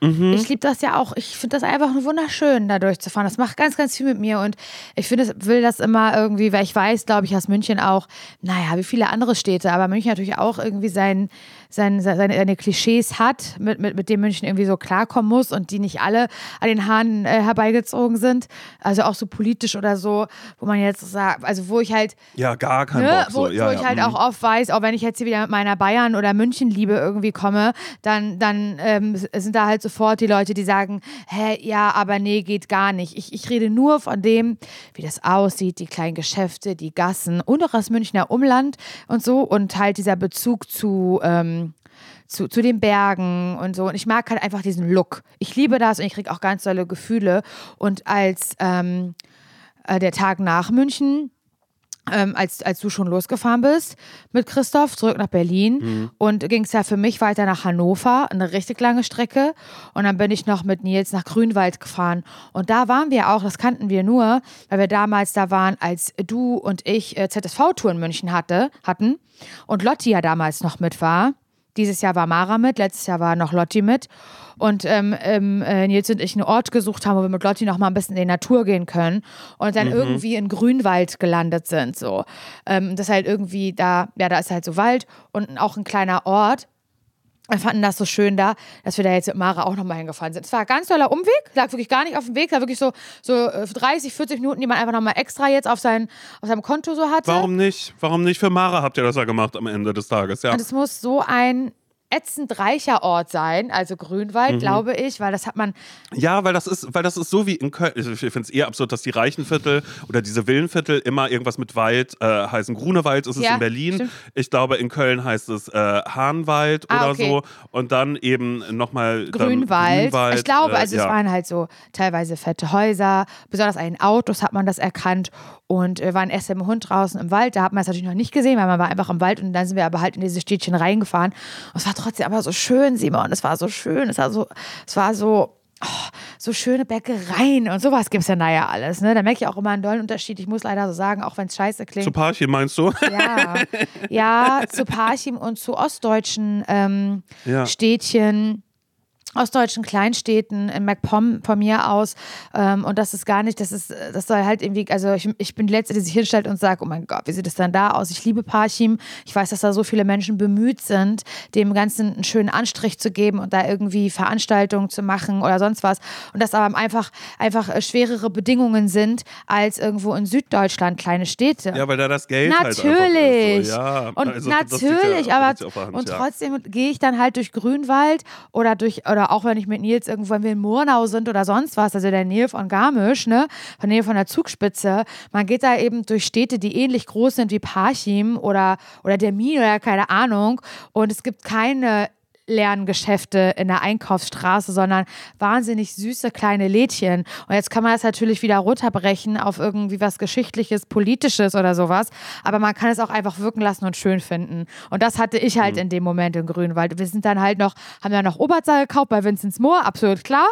Mhm. Ich liebe das ja auch. Ich finde das einfach nur wunderschön, da durchzufahren. Das macht ganz, ganz viel mit mir. Und ich finde, will das immer irgendwie, weil ich weiß, glaube ich, dass München auch, naja, wie viele andere Städte, aber München natürlich auch irgendwie sein, sein, seine, seine Klischees hat, mit, mit, mit dem München irgendwie so klarkommen muss und die nicht alle an den Haaren äh, herbeigezogen sind. Also auch so politisch oder so, wo man jetzt sagt, also wo ich halt. Ja, gar kein ne, Bock. So. Ja, wo ja, ich halt mh. auch oft weiß, auch wenn ich jetzt hier wieder mit meiner Bayern- oder München-Liebe irgendwie komme, dann, dann ähm, sind da halt sofort die Leute, die sagen, hä, ja, aber nee, geht gar nicht. Ich, ich rede nur von dem, wie das aussieht, die kleinen Geschäfte, die Gassen und auch das Münchner Umland und so und halt dieser Bezug zu ähm, zu, zu den Bergen und so. Und ich mag halt einfach diesen Look. Ich liebe das und ich kriege auch ganz tolle Gefühle. Und als ähm, äh, der Tag nach München, ähm, als, als du schon losgefahren bist mit Christoph zurück nach Berlin mhm. und ging es ja für mich weiter nach Hannover, eine richtig lange Strecke. Und dann bin ich noch mit Nils nach Grünwald gefahren. Und da waren wir auch, das kannten wir nur, weil wir damals da waren, als du und ich äh, ZSV-Tour in München hatte, hatten und Lotti ja damals noch mit war. Dieses Jahr war Mara mit, letztes Jahr war noch Lotti mit. Und ähm, ähm, äh, Nils und ich einen Ort gesucht haben, wo wir mit Lotti noch mal ein bisschen in die Natur gehen können. Und dann mhm. irgendwie in Grünwald gelandet sind. So. Ähm, das ist halt irgendwie da, ja, da ist halt so Wald und auch ein kleiner Ort. Wir fanden das so schön da, dass wir da jetzt mit Mara auch nochmal hingefahren sind. Es war ein ganz toller Umweg, lag wirklich gar nicht auf dem Weg, war wirklich so, so 30, äh, 40 Minuten, die man einfach nochmal extra jetzt auf, sein, auf seinem Konto so hatte. Warum nicht? Warum nicht? Für Mara habt ihr das ja gemacht am Ende des Tages, ja. Und es muss so ein ätzend reicher Ort sein, also Grünwald, mhm. glaube ich, weil das hat man. Ja, weil das ist, weil das ist so wie in Köln. Ich finde es eher absurd, dass die Reichenviertel oder diese Villenviertel immer irgendwas mit Wald äh, heißen. Grunewald ist es ja, in Berlin. Stimmt. Ich glaube, in Köln heißt es äh, Hahnwald ah, oder okay. so. Und dann eben nochmal Grünwald. Grünwald. Ich glaube, äh, also ja. es waren halt so teilweise fette Häuser, besonders an den Autos hat man das erkannt. Und wir waren erst mit dem Hund draußen im Wald. Da hat man es natürlich noch nicht gesehen, weil man war einfach im Wald und dann sind wir aber halt in diese Städtchen reingefahren. Und es war trotzdem aber so schön, Simon. Es war so schön. Es war so, es war so, Oh, so schöne Bäckereien und sowas gibt es ja naja alles. Ne? Da merke ich auch immer einen dollen Unterschied. Ich muss leider so sagen, auch wenn es scheiße klingt. Zu Parchim meinst du? Ja, ja zu Parchim und zu ostdeutschen ähm, ja. Städtchen ostdeutschen Kleinstädten in MacPom von mir aus. Ähm, und das ist gar nicht, das ist, das soll halt irgendwie, also ich, ich bin die Letzte, die sich hinstellt und sagt, oh mein Gott, wie sieht es denn da aus? Ich liebe Parchim. Ich weiß, dass da so viele Menschen bemüht sind, dem Ganzen einen schönen Anstrich zu geben und da irgendwie Veranstaltungen zu machen oder sonst was. Und das aber einfach, einfach äh, schwerere Bedingungen sind als irgendwo in Süddeutschland kleine Städte. Ja, weil da das Geld natürlich. Halt so. ja, und also, natürlich, ja, aber Hand, und trotzdem ja. gehe ich dann halt durch Grünwald oder durch oder auch wenn ich mit Nils irgendwo, wenn wir in Murnau sind oder sonst was, also der Nähe von Garmisch, ne, von der Nähe von der Zugspitze, man geht da eben durch Städte, die ähnlich groß sind wie Parchim oder, oder Dermin oder keine Ahnung. Und es gibt keine leeren Geschäfte in der Einkaufsstraße, sondern wahnsinnig süße kleine Lädchen. Und jetzt kann man das natürlich wieder runterbrechen auf irgendwie was Geschichtliches, Politisches oder sowas. Aber man kann es auch einfach wirken lassen und schön finden. Und das hatte ich halt mhm. in dem Moment in Grünwald. Wir sind dann halt noch, haben dann noch Oberzahl gekauft bei Vinzenz Moor, absolut klar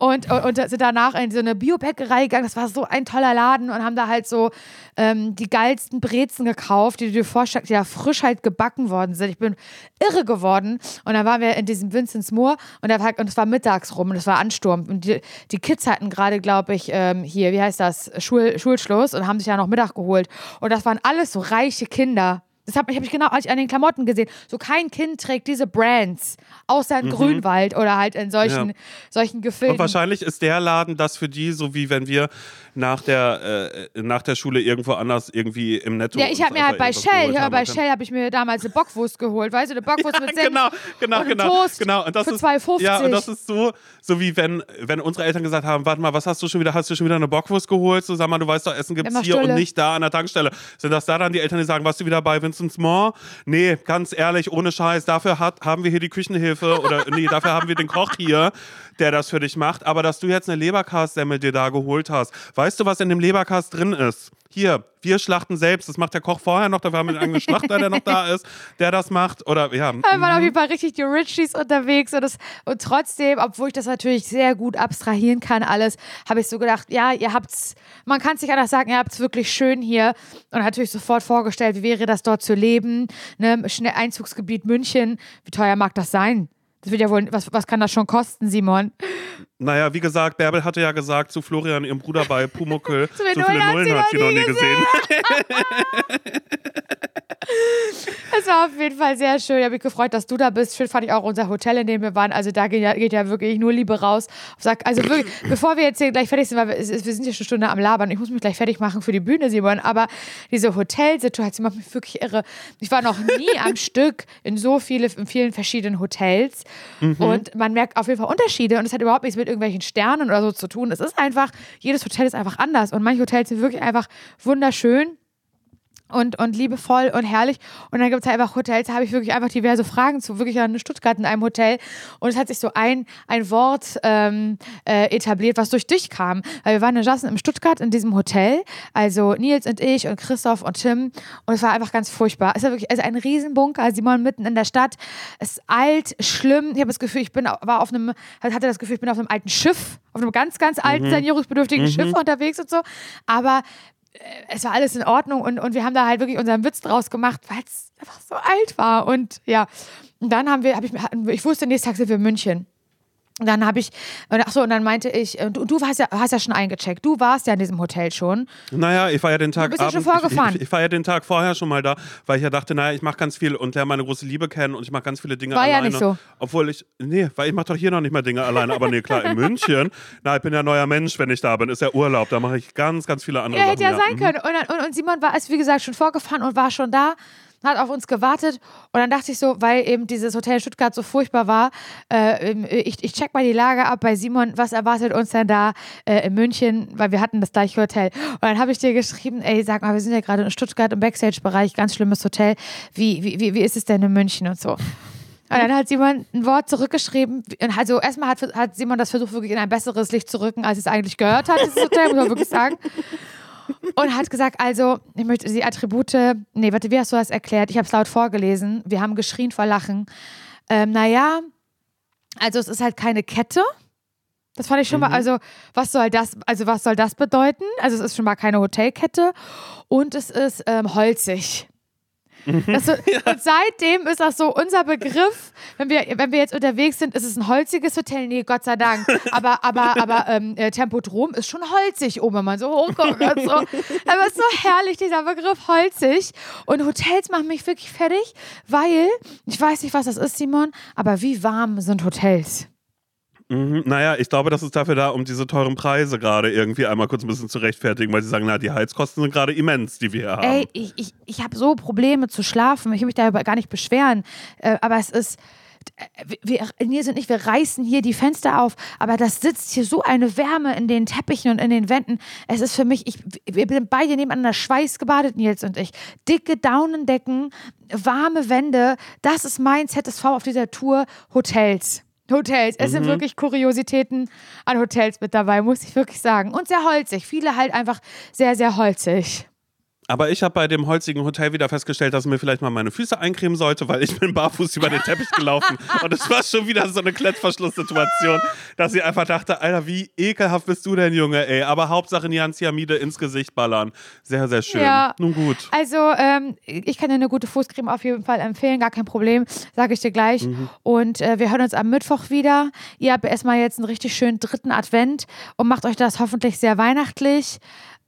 und, und, und sind danach in so eine Biobäckerei gegangen. Das war so ein toller Laden und haben da halt so ähm, die geilsten Brezen gekauft, die du dir vorstellst, die da frisch halt gebacken worden sind. Ich bin irre geworden. Und dann waren wir in diesem Vincent's Moor und, und es war mittags rum und es war Ansturm. Und die, die Kids hatten gerade, glaube ich, ähm, hier, wie heißt das, Schul, Schulschluss und haben sich ja noch Mittag geholt. Und das waren alles so reiche Kinder. Das habe hab ich genau an den Klamotten gesehen. So kein Kind trägt diese Brands, außer in mhm. Grünwald oder halt in solchen, ja. solchen Gefilden. Und wahrscheinlich ist der Laden das für die, so wie wenn wir nach der, äh, nach der Schule irgendwo anders irgendwie im Netto. Ja, ich habe mir halt bei Shell, ja, bei Shell habe ich mir damals eine Bockwurst geholt, weißt du, eine Bockwurst ja, mit Senf genau, genau, und genau, Toast genau. Und das für ist, 2,50. Ja, und das ist so, so wie wenn, wenn unsere Eltern gesagt haben, warte mal, was hast du schon wieder, hast du schon wieder eine Bockwurst geholt? So, sag mal, du weißt doch, Essen gibt es hier und nicht da an der Tankstelle. Sind das da dann die Eltern, die sagen, warst du wieder bei Moore? Nee, ganz ehrlich, ohne Scheiß, dafür hat, haben wir hier die Küchenhilfe oder nee, dafür haben wir den Koch hier, der das für dich macht. Aber dass du jetzt eine Leberkassemmel dir da geholt hast, weißt du, was in dem Leberkass drin ist? Hier, wir schlachten selbst. Das macht der Koch vorher noch. Da haben wir einen Schlachter, der noch da ist, der das macht. Oder ja. Wir waren auf mhm. jeden Fall richtig die Richies unterwegs. Und, das, und trotzdem, obwohl ich das natürlich sehr gut abstrahieren kann, alles, habe ich so gedacht, ja, ihr habt's, man kann es nicht anders sagen, ihr habt es wirklich schön hier. Und natürlich sofort vorgestellt, wie wäre das dort zu leben. Ne? Schnell Einzugsgebiet München. Wie teuer mag das sein? Das wird ja wohl, was, was kann das schon kosten, Simon? Naja, wie gesagt, Bärbel hatte ja gesagt zu Florian, ihrem Bruder bei Pumuckel, so viele Nullen hat sie noch nie gesehen. gesehen. Es war auf jeden Fall sehr schön. Ich habe mich gefreut, dass du da bist. Schön fand ich auch unser Hotel, in dem wir waren. Also da geht ja, geht ja wirklich nur Liebe raus. Also wirklich, bevor wir jetzt hier gleich fertig sind, weil wir, wir sind ja schon eine Stunde am Labern. Ich muss mich gleich fertig machen für die Bühne, Simon. Aber diese Hotelsituation macht mich wirklich irre. Ich war noch nie am Stück in so viele, in vielen verschiedenen Hotels. Mhm. Und man merkt auf jeden Fall Unterschiede. Und es hat überhaupt nichts mit irgendwelchen Sternen oder so zu tun. Es ist einfach, jedes Hotel ist einfach anders. Und manche Hotels sind wirklich einfach wunderschön und, und liebevoll und herrlich. Und dann gibt es halt einfach Hotels, da habe ich wirklich einfach diverse Fragen zu, wirklich an Stuttgart in einem Hotel. Und es hat sich so ein, ein Wort ähm, äh, etabliert, was durch dich kam. Weil wir waren in Jassen im Stuttgart in diesem Hotel, also Nils und ich und Christoph und Tim. Und es war einfach ganz furchtbar. Es war wirklich also ein Riesenbunker, Simon mitten in der Stadt. Es ist alt, schlimm. Ich habe das Gefühl, ich bin, war auf einem, hatte das Gefühl, ich bin auf einem alten Schiff, auf einem ganz, ganz alten, mhm. sanierungsbedürftigen mhm. Schiff unterwegs und so. Aber es war alles in Ordnung und, und wir haben da halt wirklich unseren Witz draus gemacht, weil es einfach so alt war. Und ja, und dann haben wir, hab ich, ich wusste, nächsten Tag sind wir in München. Und dann habe ich, ach so, und dann meinte ich, und du, du hast ja, hast ja schon eingecheckt, du warst ja in diesem Hotel schon. Naja, ich war ja den Tag. Du bist ja schon vorgefahren. Ich, ich, ich, war ja den Tag vorher schon mal da, weil ich ja dachte, naja, ich mache ganz viel und lerne meine große Liebe kennen und ich mache ganz viele Dinge war alleine. War ja nicht so. Obwohl ich, nee, weil ich mache doch hier noch nicht mal Dinge alleine, aber nee, klar, in München, na, ich bin ja neuer Mensch, wenn ich da bin, ist ja Urlaub, da mache ich ganz, ganz viele andere ja, Sachen. Hätte ja, sein mhm. können. Und, und, und Simon war, wie gesagt, schon vorgefahren und war schon da hat auf uns gewartet und dann dachte ich so, weil eben dieses Hotel Stuttgart so furchtbar war, äh, ich, ich check mal die Lage ab bei Simon, was erwartet uns denn da äh, in München, weil wir hatten das gleiche Hotel. Und dann habe ich dir geschrieben, ey, sag mal, wir sind ja gerade in Stuttgart im Backstage-Bereich, ganz schlimmes Hotel, wie, wie, wie, wie ist es denn in München und so. Und dann hat Simon ein Wort zurückgeschrieben. Also erstmal hat, hat Simon das versucht, wirklich in ein besseres Licht zu rücken, als es eigentlich gehört hat, dieses Hotel, muss man wirklich sagen und hat gesagt, also, ich möchte die Attribute, nee, warte, wie hast du das erklärt? Ich habe es laut vorgelesen. Wir haben geschrien vor Lachen. Ähm, naja, also es ist halt keine Kette. Das fand ich schon mhm. mal, also was soll das, also was soll das bedeuten? Also es ist schon mal keine Hotelkette und es ist ähm, holzig. Mhm. So, und seitdem ist das so unser Begriff, wenn wir, wenn wir jetzt unterwegs sind, ist es ein holziges Hotel. Nee, Gott sei Dank. Aber, aber, aber ähm, äh, Tempodrom ist schon holzig oben, wenn man so hochkommt. So. Aber es ist so herrlich, dieser Begriff holzig. Und Hotels machen mich wirklich fertig, weil, ich weiß nicht, was das ist, Simon, aber wie warm sind Hotels? Mhm. Naja, ich glaube, das ist dafür da, um diese teuren Preise gerade irgendwie einmal kurz ein bisschen zu rechtfertigen, weil sie sagen, na, die Heizkosten sind gerade immens, die wir hier haben. Ey, ich, ich, ich habe so Probleme zu schlafen. Ich will mich darüber gar nicht beschweren. Äh, aber es ist. Äh, wir, Nils und ich, wir reißen hier die Fenster auf, aber das sitzt hier so eine Wärme in den Teppichen und in den Wänden. Es ist für mich, ich, wir sind beide nebeneinander Schweiß gebadet, Nils und ich. Dicke Daunendecken, warme Wände, das ist mein ZSV auf dieser Tour Hotels. Hotels. Es mhm. sind wirklich Kuriositäten an Hotels mit dabei, muss ich wirklich sagen. Und sehr holzig. Viele halt einfach sehr, sehr holzig. Aber ich habe bei dem holzigen Hotel wieder festgestellt, dass ich mir vielleicht mal meine Füße eincremen sollte, weil ich bin barfuß über den Teppich gelaufen. Und es war schon wieder so eine Klettverschlusssituation, dass ich einfach dachte, Alter, wie ekelhaft bist du denn, Junge, ey. Aber Hauptsache Nianciamide ins Gesicht ballern. Sehr, sehr schön. Ja. Nun gut. Also, ähm, ich kann dir eine gute Fußcreme auf jeden Fall empfehlen, gar kein Problem, sage ich dir gleich. Mhm. Und äh, wir hören uns am Mittwoch wieder. Ihr habt erstmal jetzt einen richtig schönen dritten Advent und macht euch das hoffentlich sehr weihnachtlich.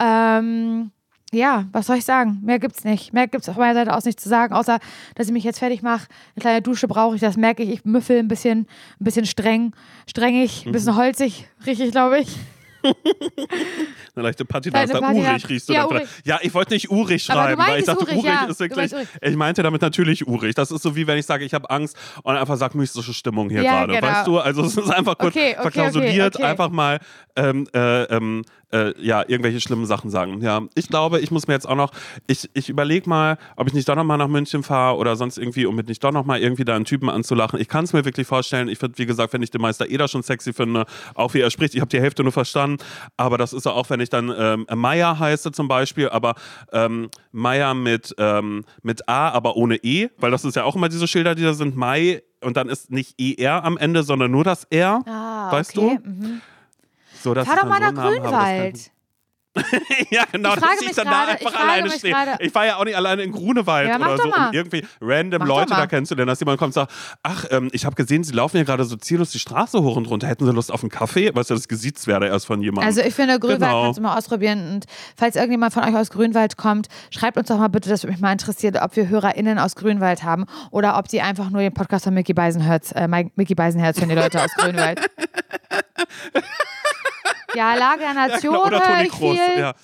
Ähm, ja, was soll ich sagen? Mehr gibt's nicht. Mehr gibt's auf meiner Seite aus nicht zu sagen, außer dass ich mich jetzt fertig mache. Eine kleine Dusche brauche ich, das merke ich. Ich müffel ein bisschen, ein bisschen streng, strengig, ein bisschen mhm. holzig, rieche ich, glaube ich. Eine leichte Patina, da urig riechst du ja, urig. ja, ich wollte nicht urig schreiben, weil ich dachte, urig, urig ja. ist wirklich. Urig. Ich meinte damit natürlich urig. Das ist so wie wenn ich sage, ich habe Angst und einfach sage, mystische Stimmung hier ja, gerade. Genau. Weißt du? Also es ist einfach kurz okay, okay, verklausuliert, okay, einfach mal ähm, äh, ähm, äh, ja, irgendwelche schlimmen Sachen sagen. Ja, ich glaube, ich muss mir jetzt auch noch, ich, ich überlege mal, ob ich nicht doch nochmal nach München fahre oder sonst irgendwie, um mit nicht doch nochmal irgendwie da einen Typen anzulachen. Ich kann es mir wirklich vorstellen. Ich finde, wie gesagt, wenn ich den Meister Eder schon sexy finde, auch wie er spricht, ich habe die Hälfte nur verstanden, aber das ist ja auch, wenn ich dann ähm, Meier heiße zum Beispiel, aber ähm, Meier mit, ähm, mit A, aber ohne E, weil das ist ja auch immer diese Schilder, die da sind, Mai und dann ist nicht ER am Ende, sondern nur das R. Ah, weißt okay. du? Mhm. So, Fahr doch mal nach so Grünwald. ja, genau, dass ich dann grade, da einfach alleine stehe. Ich war ja auch nicht alleine in Grunewald ja, oder so, um irgendwie random mach Leute da kennenzulernen, dass jemand kommt und sagt, ach, ähm, ich habe gesehen, sie laufen ja gerade so ziellos die Straße hoch und runter. Hätten sie Lust auf einen Kaffee? Weißt du, das gesiezt wäre erst von jemandem. Also ich finde, Grünwald genau. kannst du mal ausprobieren. Und falls irgendjemand von euch aus Grünwald kommt, schreibt uns doch mal bitte, das würde mich mal interessieren, ob wir HörerInnen aus Grünwald haben oder ob die einfach nur den Podcast von Mickey Beisenherz, äh, Mickey Beisenherz hören, die Leute aus Grünwald. Ja, Lage der Nation ja, genau. höre ich viel. Ja.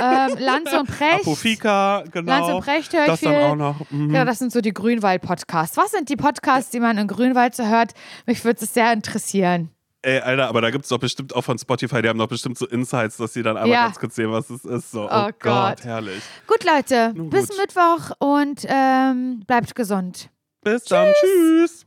Ähm, Lanz und Precht. Apofika, genau. Lanz und Precht höre ich das viel. Dann auch noch. Mhm. Ja, das sind so die Grünwald-Podcasts. Was sind die Podcasts, die man in Grünwald so hört? Mich würde es sehr interessieren. Ey, Alter, aber da gibt es doch bestimmt auch von Spotify, die haben doch bestimmt so Insights, dass sie dann einmal ja. ganz kurz sehen, was es ist. So, oh, oh Gott. Gott. herrlich. Gut, Leute, Nun bis gut. Mittwoch und ähm, bleibt gesund. Bis dann, tschüss.